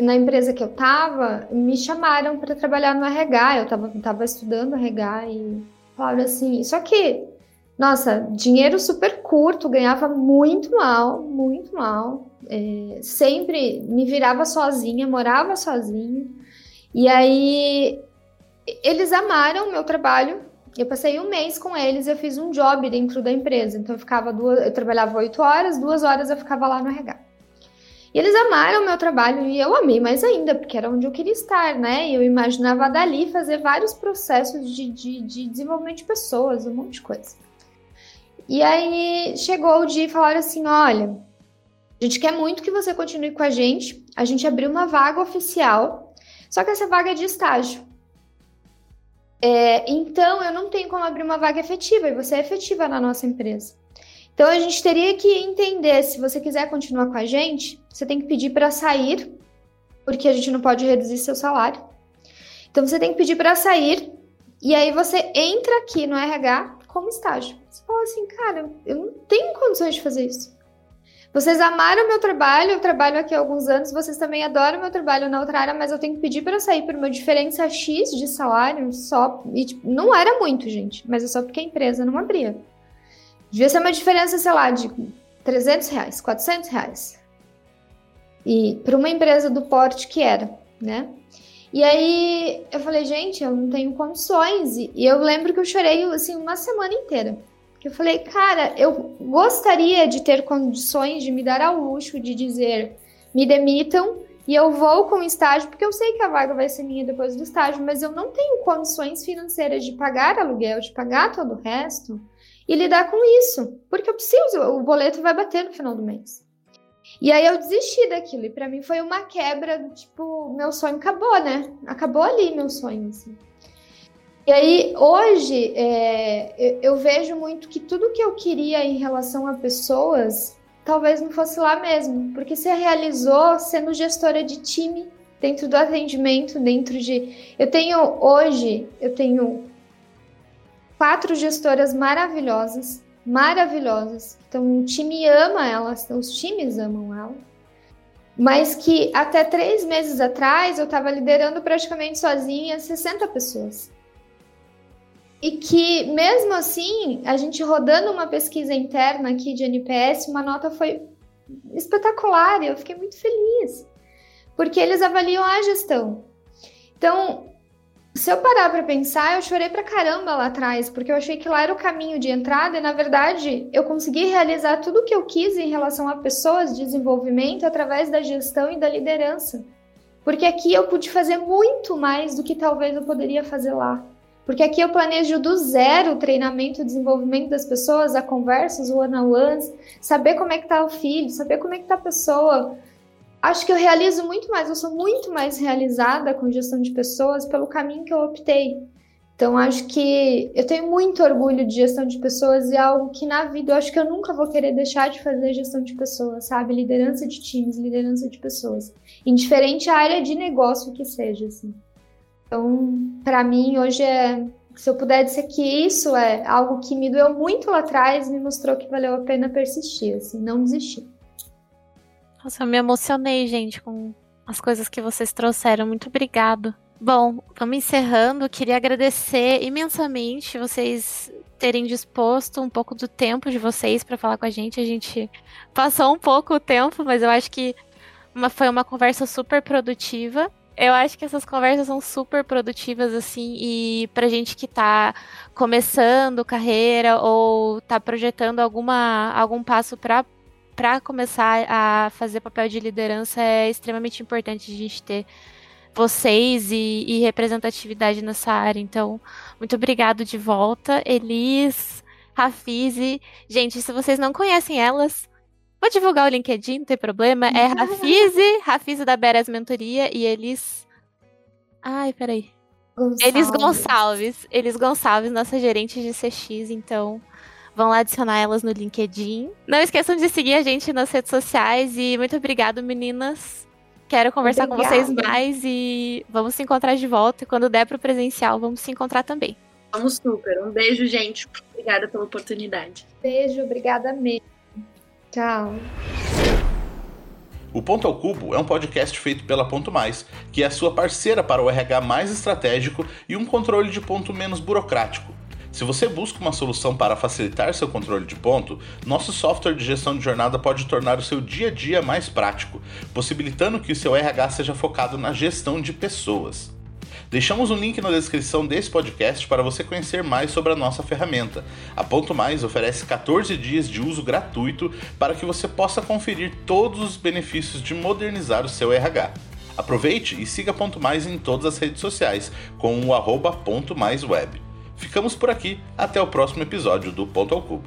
na empresa que eu estava, me chamaram para trabalhar no RH. Eu estava estudando RH e falaram assim: só que nossa, dinheiro super curto, ganhava muito mal, muito mal. É, sempre me virava sozinha, morava sozinha. E aí eles amaram o meu trabalho. Eu passei um mês com eles, eu fiz um job dentro da empresa. Então eu ficava duas, eu trabalhava oito horas, duas horas eu ficava lá no RH. E eles amaram o meu trabalho e eu amei mais ainda, porque era onde eu queria estar, né? E eu imaginava dali fazer vários processos de, de, de desenvolvimento de pessoas, um monte de coisa. E aí chegou o dia e falaram assim: olha, a gente quer muito que você continue com a gente. A gente abriu uma vaga oficial, só que essa vaga é de estágio. É, então eu não tenho como abrir uma vaga efetiva e você é efetiva na nossa empresa. Então a gente teria que entender se você quiser continuar com a gente, você tem que pedir para sair, porque a gente não pode reduzir seu salário. Então você tem que pedir para sair e aí você entra aqui no RH como estágio. Você fala assim, cara, eu não tenho condições de fazer isso. Vocês amaram meu trabalho, eu trabalho aqui há alguns anos, vocês também adoram meu trabalho na outra área, mas eu tenho que pedir para sair por uma diferença X de salário só. E, tipo, não era muito, gente, mas é só porque a empresa não abria. Devia ser uma diferença, sei lá, de 300 reais, 400 reais. E para uma empresa do porte que era, né? E aí eu falei, gente, eu não tenho condições. E eu lembro que eu chorei assim uma semana inteira. Que eu falei, cara, eu gostaria de ter condições de me dar ao luxo de dizer, me demitam e eu vou com o estágio, porque eu sei que a vaga vai ser minha depois do estágio, mas eu não tenho condições financeiras de pagar aluguel, de pagar todo o resto e lidar com isso, porque eu preciso, o boleto vai bater no final do mês. E aí eu desisti daquilo. E para mim foi uma quebra, tipo, meu sonho acabou, né? Acabou ali meu sonho, assim. E aí, hoje, é, eu vejo muito que tudo que eu queria em relação a pessoas, talvez não fosse lá mesmo. Porque você realizou sendo gestora de time, dentro do atendimento, dentro de... Eu tenho, hoje, eu tenho quatro gestoras maravilhosas, maravilhosas. Então, o time ama elas, os times amam ela. Mas que até três meses atrás eu estava liderando praticamente sozinha 60 pessoas. E que, mesmo assim, a gente rodando uma pesquisa interna aqui de NPS, uma nota foi espetacular e eu fiquei muito feliz. Porque eles avaliam a gestão. Então, se eu parar para pensar, eu chorei pra caramba lá atrás, porque eu achei que lá era o caminho de entrada e, na verdade, eu consegui realizar tudo o que eu quis em relação a pessoas, desenvolvimento, através da gestão e da liderança. Porque aqui eu pude fazer muito mais do que talvez eu poderia fazer lá. Porque aqui eu planejo do zero o treinamento, o desenvolvimento das pessoas, a conversas, o one-on-ones, saber como é que tá o filho, saber como é que tá a pessoa, acho que eu realizo muito mais, eu sou muito mais realizada com gestão de pessoas pelo caminho que eu optei. Então, acho que eu tenho muito orgulho de gestão de pessoas e é algo que na vida eu acho que eu nunca vou querer deixar de fazer gestão de pessoas, sabe? Liderança de times, liderança de pessoas. Indiferente à área de negócio que seja, assim. Então, para mim, hoje é. Se eu puder dizer que isso é algo que me doeu muito lá atrás, me mostrou que valeu a pena persistir, assim, não desistir.
Nossa, eu me emocionei, gente, com as coisas que vocês trouxeram. Muito obrigado. Bom, vamos encerrando. Queria agradecer imensamente vocês terem disposto um pouco do tempo de vocês para falar com a gente. A gente passou um pouco o tempo, mas eu acho que uma, foi uma conversa super produtiva. Eu acho que essas conversas são super produtivas, assim, e pra gente que tá começando carreira ou tá projetando alguma, algum passo para para começar a fazer papel de liderança é extremamente importante a gente ter vocês e, e, representatividade nessa área. Então, muito obrigado de volta, Elis, Rafize. Gente, se vocês não conhecem elas, vou divulgar o LinkedIn, não tem problema. É Rafize, Rafize da Beres Mentoria e Elis. Ai, peraí. Gonçalves. Elis Gonçalves. Elis Gonçalves, nossa gerente de CX, então Vão lá adicionar elas no LinkedIn. Não esqueçam de seguir a gente nas redes sociais e muito obrigado, meninas. Quero conversar Obrigada. com vocês mais e vamos se encontrar de volta. E quando der para o presencial, vamos se encontrar também.
Vamos super. Um beijo, gente. Obrigada pela oportunidade.
Beijo, obrigada mesmo. Tchau.
O Ponto ao Cubo é um podcast feito pela Ponto Mais, que é a sua parceira para o RH mais estratégico e um controle de ponto menos burocrático. Se você busca uma solução para facilitar seu controle de ponto, nosso software de gestão de jornada pode tornar o seu dia a dia mais prático, possibilitando que o seu RH seja focado na gestão de pessoas. Deixamos um link na descrição desse podcast para você conhecer mais sobre a nossa ferramenta. A Ponto Mais oferece 14 dias de uso gratuito para que você possa conferir todos os benefícios de modernizar o seu RH. Aproveite e siga Ponto Mais em todas as redes sociais com o arroba Ponto Mais Web. Ficamos por aqui, até o próximo episódio do Ponto ao Cubo.